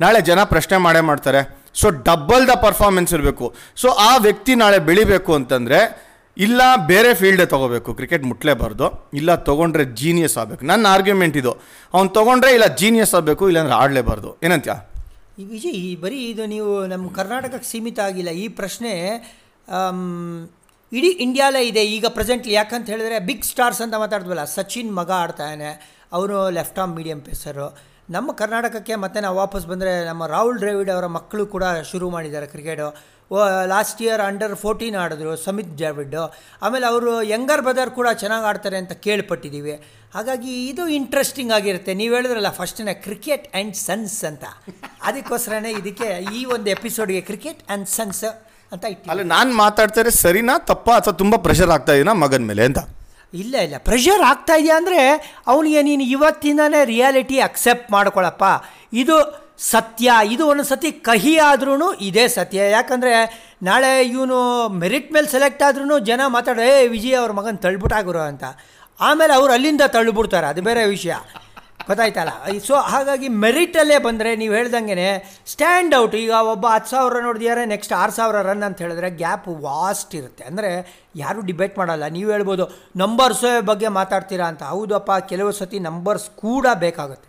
ನಾಳೆ ಜನ ಪ್ರಶ್ನೆ ಮಾಡೇ ಮಾಡ್ತಾರೆ. ಸೊ ಡಬ್ಬಲ್ ದ ಪರ್ಫಾರ್ಮೆನ್ಸ್ ಇರಬೇಕು. ಸೊ ಆ ವ್ಯಕ್ತಿ ನಾಳೆ ಬೆಳಿಬೇಕು ಅಂತಂದರೆ ಇಲ್ಲ ಬೇರೆ ಫೀಲ್ಡೇ ತೊಗೋಬೇಕು ಕ್ರಿಕೆಟ್ ಮುಟ್ಲೇಬಾರ್ದು. ಇಲ್ಲ ತೊಗೊಂಡ್ರೆ ಜೀನಿಯಸ್ ಆಗಬೇಕು. ನನ್ನ ಆರ್ಗ್ಯುಮೆಂಟ್ ಇದು. ಅವ್ನು ತೊಗೊಂಡ್ರೆ ಇಲ್ಲ ಜೀನಿಯಸ್ ಆಗಬೇಕು ಇಲ್ಲಾಂದ್ರೆ ಆಡಲೇಬಾರ್ದು. ಏನಂತ್ಯಾ?
ವಿಜಯ್ ಈ ಬರೀ ಇದು ನೀವು ನಮ್ಮ ಕರ್ನಾಟಕಕ್ಕೆ ಸೀಮಿತ ಆಗಿಲ್ಲ. ಈ ಪ್ರಶ್ನೆ ಆಮ್, ಇಡೀ ಇಂಡಿಯಾಲೇ ಇದೆ. ಈಗ ಪ್ರೆಸೆಂಟ್ಲಿ ಯಾಕಂತ ಹೇಳಿದ್ರೆ ಬಿಗ್ ಸ್ಟಾರ್ಸ್ ಅಂತ ಮಾತಾಡಿದ್ವಲ್ಲ ಸಚಿನ್ ಮಗ ಆಡ್ತಾನೆ ಅವನು ಲೆಫ್ಟ್ ಆರ್ಮ್ ಮೀಡಿಯಂ ಪೇಸರು ನಮ್ಮ ಕರ್ನಾಟಕಕ್ಕೆ ಮತ್ತೆ ನಾವು ವಾಪಸ್ ಬಂದರೆ ನಮ್ಮ ರಾಹುಲ್ ದ್ರಾವಿಡ್ ಅವರ ಮಕ್ಕಳು ಕೂಡ ಶುರು ಮಾಡಿದ್ದಾರೆ cricket last year under fourteen ಆಡಿದ್ರು ಸಮಿತ್ ಜಾವಿಡ್ಡು ಆಮೇಲೆ ಅವರು ಯಂಗರ್ ಬ್ರದರ್ ಕೂಡ ಚೆನ್ನಾಗಿ ಆಡ್ತಾರೆ ಅಂತ ಕೇಳ್ಪಟ್ಟಿದ್ದೀವಿ ಹಾಗಾಗಿ ಇದು ಇಂಟ್ರೆಸ್ಟಿಂಗ್ ಆಗಿರುತ್ತೆ. ನೀವು ಹೇಳಿದ್ರಲ್ಲ ಫಸ್ಟ್ನೇ ಕ್ರಿಕೆಟ್ ಆ್ಯಂಡ್ ಸನ್ಸ್ ಅಂತ. ಅದಕ್ಕೋಸ್ಕರನೇ ಇದಕ್ಕೆ ಈ ಒಂದು ಎಪಿಸೋಡ್ಗೆ ಕ್ರಿಕೆಟ್ ಆ್ಯಂಡ್ ಸನ್ಸ್ ಅಂತ ಇಟ್ಟು
ಅಲ್ಲ ನಾನು ಮಾತಾಡ್ತಾರೆ ಸರಿನಾ ತಪ್ಪ ಅಥವಾ ತುಂಬ ಪ್ರೆಷರ್ ಆಗ್ತಾ ಇದೀನಾ ಮಗನ ಮೇಲೆ ಅಂತ?
ಇಲ್ಲ ಇಲ್ಲ. ಪ್ರೆಷರ್ ಆಗ್ತಾ ಇದೆಯಾ ಅಂದರೆ ಅವನಿಗೆ ನೀನು ಇವತ್ತಿಂದನೇ ರಿಯಾಲಿಟಿ ಅಕ್ಸೆಪ್ಟ್ ಮಾಡ್ಕೊಳಪ್ಪ. ಇದು ಸತ್ಯ, ಇದು ಒಂದು ಸತಿ ಕಹಿ ಆದ್ರೂ ಇದೇ ಸತ್ಯ. ಯಾಕಂದರೆ ನಾಳೆ ಇವನು ಮೆರಿಟ್ ಮೇಲೆ ಸೆಲೆಕ್ಟ್ ಆದ್ರೂ ಜನ ಮಾತಾಡೋ ಏ, ವಿಜಯ್ ಅವ್ರ ಮಗನ ತಳ್ಬಿಟ್ಟಾಗಿರೋ ಅಂತ. ಆಮೇಲೆ ಅವ್ರು ಅಲ್ಲಿಂದ ತಳ್ಳಿಬಿಡ್ತಾರೆ ಅದು ಬೇರೆ ವಿಷಯ. ಗೊತ್ತಾಯ್ತಲ್ಲ? ಸೊ ಹಾಗಾಗಿ ಮೆರಿಟಲ್ಲೇ ಬಂದರೆ ನೀವು ಹೇಳ್ದಂಗೆ ಸ್ಟ್ಯಾಂಡ್ ಔಟ್ ಈಗ ಒಬ್ಬ ಹತ್ತು ಸಾವಿರ ನೋಡಿದ್ಯಾರೆ ನೆಕ್ಸ್ಟ್ ಆರು ಸಾವಿರ ರನ್ ಅಂತ ಹೇಳಿದ್ರೆ ಗ್ಯಾಪ್ ವಾಸ್ಟ್ ಇರುತ್ತೆ. ಅಂದರೆ ಯಾರೂ ಡಿಬೇಟ್ ಮಾಡಲ್ಲ, ನೀವು ಹೇಳ್ಬೋದು ನಂಬರ್ಸೇ ಬಗ್ಗೆ ಮಾತಾಡ್ತೀರಾ ಅಂತ. ಹೌದಪ್ಪ, ಕೆಲವು ಸತಿ ನಂಬರ್ಸ್ ಕೂಡ ಬೇಕಾಗುತ್ತೆ.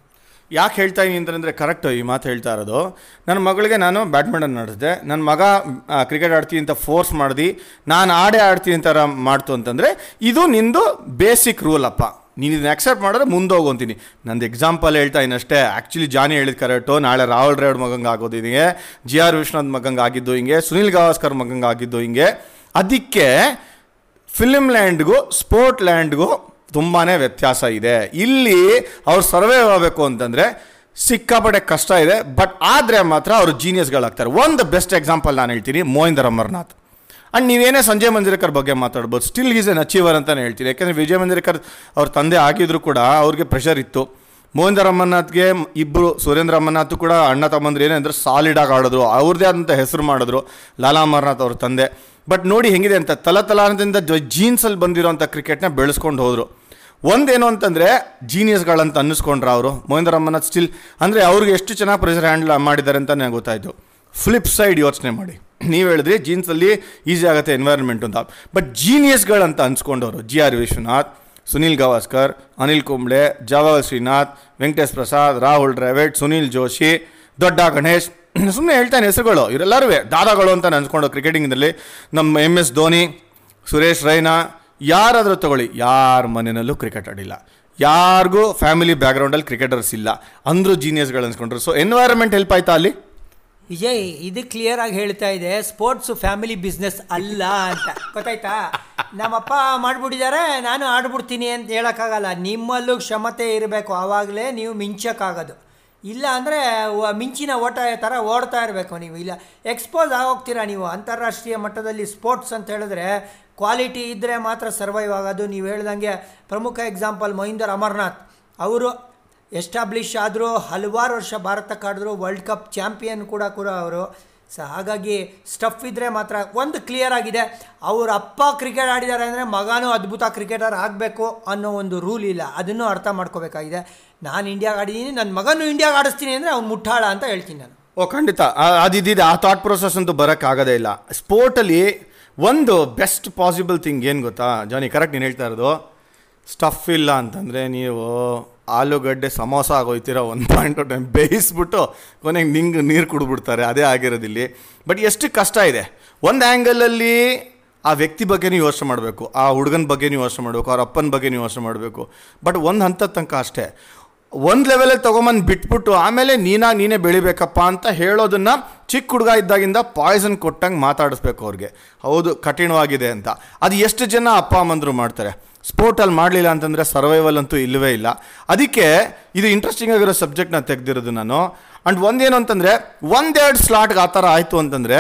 ಯಾಕೆ ಹೇಳ್ತಾ ಇದೀನಿ ಅಂತಂದರೆ ಕರೆಕ್ಟ್ ಈ ಮಾತು ಹೇಳ್ತಾ ಇರೋದು. ನನ್ನ ಮಗಳಿಗೆ ನಾನು ಬ್ಯಾಡ್ಮಿಂಟನ್ ಆಡಿಸಿದೆ ನನ್ನ ಮಗ ಕ್ರಿಕೆಟ್ ಆಡ್ತೀನಿ ಅಂತ ಫೋರ್ಸ್ ಮಾಡಿದೆ. ನಾನು ಆಡೇ ಆಡ್ತೀನಿ ಅಂತ ಮಾಡ್ತು ಅಂತಂದರೆ, ಇದು ನಿಂದು ಬೇಸಿಕ್ ರೂಲ್ ಅಪ್ಪ. ನೀನು ಇದನ್ನ ಅಕ್ಸೆಪ್ಟ್ ಮಾಡಿದ್ರೆ ಮುಂದೆ ಹೋಗೋಂತೀನಿ. ನಂದು ಎಕ್ಸಾಂಪಲ್ ಹೇಳ್ತಾ ಇನ್ನಷ್ಟೇ ಆ್ಯಕ್ಚುಲಿ ಜಾನಿ ಹೇಳಿದ ಕರೆಕ್ಟು ನಾಳೆ ರಾಹುಲ್ ರೇವಡ್ ಮಗಂಗೆ ಆಗೋದು ಹಿಂಗೆ, ಜಿ ಆರ್ ವಿಶ್ವನಾಥ್ ಮಗಂಗೆ ಆಗಿದ್ದು ಹಿಂಗೆ, ಸುನಿಲ್ ಗವಾಸ್ಕರ್ ಮಗಂಗೆ ಆಗಿದ್ದು ಹಿಂಗೆ. ಅದಕ್ಕೆ ಫಿಲ್ಮ್ ಲ್ಯಾಂಡ್ಗೂ ಸ್ಪೋರ್ಟ್ ಲ್ಯಾಂಡ್ಗೂ ತುಂಬಾ ವ್ಯತ್ಯಾಸ ಇದೆ. ಇಲ್ಲಿ ಅವ್ರು ಸರ್ವೇ ಆಗಬೇಕು ಅಂತಂದರೆ ಸಿಕ್ಕಾಪಟ್ಟೆ ಕಷ್ಟ ಇದೆ, ಬಟ್ ಆದರೆ ಮಾತ್ರ ಅವರು ಜೀನಿಯಸ್ಗಳಾಗ್ತಾರೆ ಒಂದು ಬೆಸ್ಟ್ ಎಕ್ಸಾಂಪಲ್ ನಾನು ಹೇಳ್ತೀನಿ, ಮೋಹಿಂದರ್ ಅಮರ್ನಾಥ್. ಆ್ಯಂಡ್ ನೀವೇನೇ ಸಂಜಯ್ ಮಂಜರೇಕರ್ ಬಗ್ಗೆ ಮಾತಾಡ್ಬೋದು ಸ್ಟಿಲ್ ಈಸ್ ಎನ್ ಅಚೀವರ್ ಅಂತಲೇ ಹೇಳ್ತೀನಿ. ಯಾಕೆಂದರೆ ವಿಜಯ್ ಮಂಜರೇಕರ್ ಅವ್ರ ತಂದೆ ಆಗಿದ್ರು ಕೂಡ ಅವ್ರಿಗೆ ಪ್ರೆಷರ್ ಇತ್ತು. ಮೋಹಿಂದರ್ ಅಮರ್ನಾಥ್ಗೆ ಇಬ್ಬರು ಸುರೇಂದ್ರ ಅಮರ್ನಾಥ್ ಕೂಡ ಅಣ್ಣ ತಮ್ಮಂದ್ರೆ ಏನಂದ್ರೆ ಸಾಲಿಡಾಗಿ ಆಡಿದ್ರು. ಅವ್ರದ್ದೇ ಆದಂಥ ಹೆಸರು ಮಾಡಿದ್ರು, ಲಾಲಾ ಅಮರ್ನಾಥ್ ಅವ್ರ ತಂದೆ. ಬಟ್ ನೋಡಿ ಹೆಂಗಿದೆ ಅಂತ, ತಲತಲಾನದಿಂದ ಜೀನ್ಸಲ್ಲಿ ಬಂದಿರೋಂಥ ಕ್ರಿಕೆಟ್ನ ಬೆಳೆಸ್ಕೊಂಡು ಹೋದರು. ಒಂದೇನು ಅಂತಂದರೆ ಜೀನಿಯಸ್ಗಳಂತ ಅನ್ನಿಸ್ಕೊಂಡ್ರ ಅವರು. ಮಹೇಂದ್ರ ಅಮರ್ನಾಥ್ ಸ್ಟಿಲ್ ಅಂದರೆ ಅವ್ರಿಗೆ ಎಷ್ಟು ಚೆನ್ನಾಗಿ ಪ್ರೆಷರ್ ಹ್ಯಾಂಡಲ್ ಮಾಡಿದ್ದಾರೆ ಅಂತ ನನಗೆ ಗೊತ್ತಾಯಿತು. ಫ್ಲಿಪ್ ಸೈಡ್ ಯೋಚನೆ ಮಾಡಿ. ನೀವು ಹೇಳಿದ್ರಿ ಜೀನ್ಸಲ್ಲಿ ಈಸಿ ಆಗುತ್ತೆ ಎನ್ವೈರನ್ಮೆಂಟ್ ಅಂತ. ಬಟ್ ಜೀನಿಯಸ್ಗಳಂತ ಅನ್ಸ್ಕೊಂಡವರು ಜಿ ಆರ್ ವಿಶ್ವನಾಥ್, ಸುನೀಲ್ ಗವಾಸ್ಕರ್, ಅನಿಲ್ ಕುಂಬ್ಳೆ ಜವಾಹರ್ ಶ್ರೀನಾಥ್, ವೆಂಕಟೇಶ್ ಪ್ರಸಾದ್, ರಾಹುಲ್ ದ್ರಾವಿಡ್, ಸುನೀಲ್ ಜೋಶಿ, ದೊಡ್ಡ ಗಣೇಶ್ ಸುಮ್ಮನೆ ಹೇಳ್ತಾನೆ ಹೆಸರುಗಳು ಇವರೆಲ್ಲರೂ ದಾದಾಗಳು ಅಂತ ಅನ್ಸ್ಕೊಂಡು ಕ್ರಿಕೆಟಿಂಗ್ನಲ್ಲಿ ನಮ್ಮ ಎಂ ಎಸ್ ಧೋನಿ, ಸುರೇಶ್ ರೈನಾ ಯಾರಾದರೂ ತಗೊಳ್ಳಿ. ಯಾರ ಮನೆಯಲ್ಲೂ ಕ್ರಿಕೆಟ್ ಆಡಿಲ್ಲ. ಯಾರಿಗೂ ಫ್ಯಾಮಿಲಿ ಬ್ಯಾಕ್ಗ್ರೌಂಡಲ್ಲಿ ಕ್ರಿಕೆಟರ್ಸ್ ಇಲ್ಲ. ಅಂದರೂ ಜೀನಿಯಸ್ಗಳು ಅನ್ಸ್ಕೊಂಡ್ರು. ಸೊ ಎನ್ವೈರನ್ಮೆಂಟ್ ಹೆಲ್ಪ್ ಆಯ್ತಾ ಅಲ್ಲಿ?
ವಿಜಯ್ ಇದು ಕ್ಲಿಯರ್ ಆಗಿ ಹೇಳ್ತಾ ಇದೆ. ಸ್ಪೋರ್ಟ್ಸ್ ಫ್ಯಾಮಿಲಿ ಬಿಸ್ನೆಸ್ ಅಲ್ಲ ಅಂತ. ಗೊತ್ತಾಯ್ತಾ? ನಮ್ಮಪ್ಪ ಮಾಡ್ಬಿಟ್ಟಿದ್ದಾರೆ, ನಾನು ಆಡ್ಬಿಡ್ತೀನಿ ಅಂತ ಹೇಳೋಕ್ಕಾಗಲ್ಲ. ನಿಮ್ಮಲ್ಲೂ ಕ್ಷಮತೆ ಇರಬೇಕು. ಆವಾಗಲೇ ನೀವು ಮಿಂಚಕ್ಕಾಗೋದು. ಇಲ್ಲ ಅಂದರೆ ಮಿಂಚಿನ ಓಟ ಥರ ಓಡ್ತಾ ಇರಬೇಕು ನೀವು. ಇಲ್ಲ ಎಕ್ಸ್ಪೋಸ್ ಆಗೋಗ್ತೀರಾ ನೀವು? ಅಂತಾರಾಷ್ಟ್ರೀಯ ಮಟ್ಟದಲ್ಲಿ ಸ್ಪೋರ್ಟ್ಸ್ ಅಂತ ಹೇಳಿದ್ರೆ ಕ್ವಾಲಿಟಿ ಇದ್ದರೆ ಮಾತ್ರ ಸರ್ವೈವ್ ಆಗೋದು. ನೀವು ಹೇಳ್ದಂಗೆ ಪ್ರಮುಖ ಎಕ್ಸಾಂಪಲ್ ಮಹೀಂದರ್ ಅಮರ್ನಾಥ್. ಅವರು ಎಸ್ಟಾಬ್ಲಿಷ್ ಆದರೂ ಹಲವಾರು ವರ್ಷ ಭಾರತಕ್ಕೆ ಆಡಿದ್ರು ವರ್ಲ್ಡ್ ಕಪ್ ಚಾಂಪಿಯನ್ ಕೂಡ ಕೂಡ ಅವರು. ಸೊ ಹಾಗಾಗಿ ಸ್ಟಫ್ ಇದ್ದರೆ ಮಾತ್ರ ಒಂದು ಕ್ಲಿಯರ್ ಆಗಿದೆ. ಅವ್ರ ಅಪ್ಪ ಕ್ರಿಕೆಟ್ ಆಡಿದ್ದಾರೆ ಅಂದರೆ ಮಗನೂ ಅದ್ಭುತ ಕ್ರಿಕೆಟರ್ ಆಗಬೇಕು ಅನ್ನೋ ಒಂದು ರೂಲ್ ಇಲ್ಲ. ಅದನ್ನು ಅರ್ಥ ಮಾಡ್ಕೋಬೇಕಾಗಿದೆ. ನಾನು ಇಂಡಿಯಾಗೆ ಆಡಿದ್ದೀನಿ ನನ್ನ ಮಗನೂ ಇಂಡಿಯಾಗೆ ಆಡಿಸ್ತೀನಿ ಅಂದರೆ ಅವ್ನು ಮುಟ್ಟಾಳ ಅಂತ ಹೇಳ್ತೀನಿ ನಾನು.
ಓ, ಖಂಡಿತ. ಅದಿದ್ದಿದೆ ಆ ಥಾಟ್ ಪ್ರೊಸೆಸ್ ಅಂತೂ ಬರೋಕ್ಕಾಗೋದೇ ಇಲ್ಲ. ಸ್ಪೋರ್ಟಲ್ಲಿ ಒಂದು ಬೆಸ್ಟ್ ಪಾಸಿಬಲ್ ಥಿಂಗ್ ಏನು ಗೊತ್ತಾ? ಜಾನಿ ಕರೆಕ್ಟ್ ನೀನು ಹೇಳ್ತಾ ಇರೋದು. ಸ್ಟಫ್ ಇಲ್ಲ ಅಂತಂದರೆ ನೀವು ಆಲೂಗಡ್ಡೆ ಸಮೋಸ ಆಗೋಯ್ತೀರ ಒಂದು ಪಾಯಿಂಟ್ ಟೈಮ್ ಬೇಯಿಸ್ಬಿಟ್ಟು ಕೊನೆಗೆ ನಿಂಗೆ ನೀರು ಕುಡಿದ್ಬಿಡ್ತಾರೆ. ಅದೇ ಆಗಿರೋದಿಲ್ಲಿ ಬಟ್ ಎಷ್ಟು ಕಷ್ಟ ಇದೆ. ಒಂದು ಆ್ಯಂಗಲಲ್ಲಿ ಆ ವ್ಯಕ್ತಿ ಬಗ್ಗೆನೂ ಯೋಚನೆ ಮಾಡಬೇಕು. ಆ ಹುಡುಗನ ಬಗ್ಗೆನೂ ಯೋಚನೆ ಮಾಡಬೇಕು. ಅವ್ರ ಅಪ್ಪನ ಬಗ್ಗೆನೂ ಯೋಚನೆ ಮಾಡಬೇಕು. ಬಟ್ ಒಂದು ಹಂತದ ತನಕ ಅಷ್ಟೇ. ಒಂದು ಲೆವೆಲಲ್ಲಿ ತೊಗೊಂಬಂದು ಬಿಟ್ಬಿಟ್ಟು ಆಮೇಲೆ ನೀನಾಗಿ ನೀನೇ ಬೆಳಿಬೇಕಪ್ಪ ಅಂತ ಹೇಳೋದನ್ನು ಚಿಕ್ಕ ಹುಡುಗ ಇದ್ದಾಗಿಂದ ಪಾಯ್ಸನ್ ಕೊಟ್ಟಂಗೆ ಮಾತಾಡಿಸ್ಬೇಕು ಅವ್ರಿಗೆ. ಹೌದು, ಕಠಿಣವಾಗಿದೆ ಅಂತ. ಅದು ಎಷ್ಟು ಜನ ಅಪ್ಪ, ಅಮ್ಮಂದರು ಮಾಡ್ತಾರೆ. ಸ್ಪೋರ್ಟಲ್ಲಿ ಮಾಡಲಿಲ್ಲ ಅಂತಂದರೆ ಸರ್ವೈವಲ್ ಅಂತೂ ಇಲ್ಲವೇ ಇಲ್ಲ. ಅದಕ್ಕೆ ಇದು ಇಂಟ್ರೆಸ್ಟಿಂಗ್ ಆಗಿರೋ ಸಬ್ಜೆಕ್ಟ್ನ ತೆಗೆದಿರೋದು ನಾನು. ಆ್ಯಂಡ್ ಒಂದೇನು ಅಂತಂದರೆ, ಒಂದೆರಡು ಸ್ಲಾಟ್ಗೆ ಆ ಥರ ಆಯಿತು ಅಂತಂದರೆ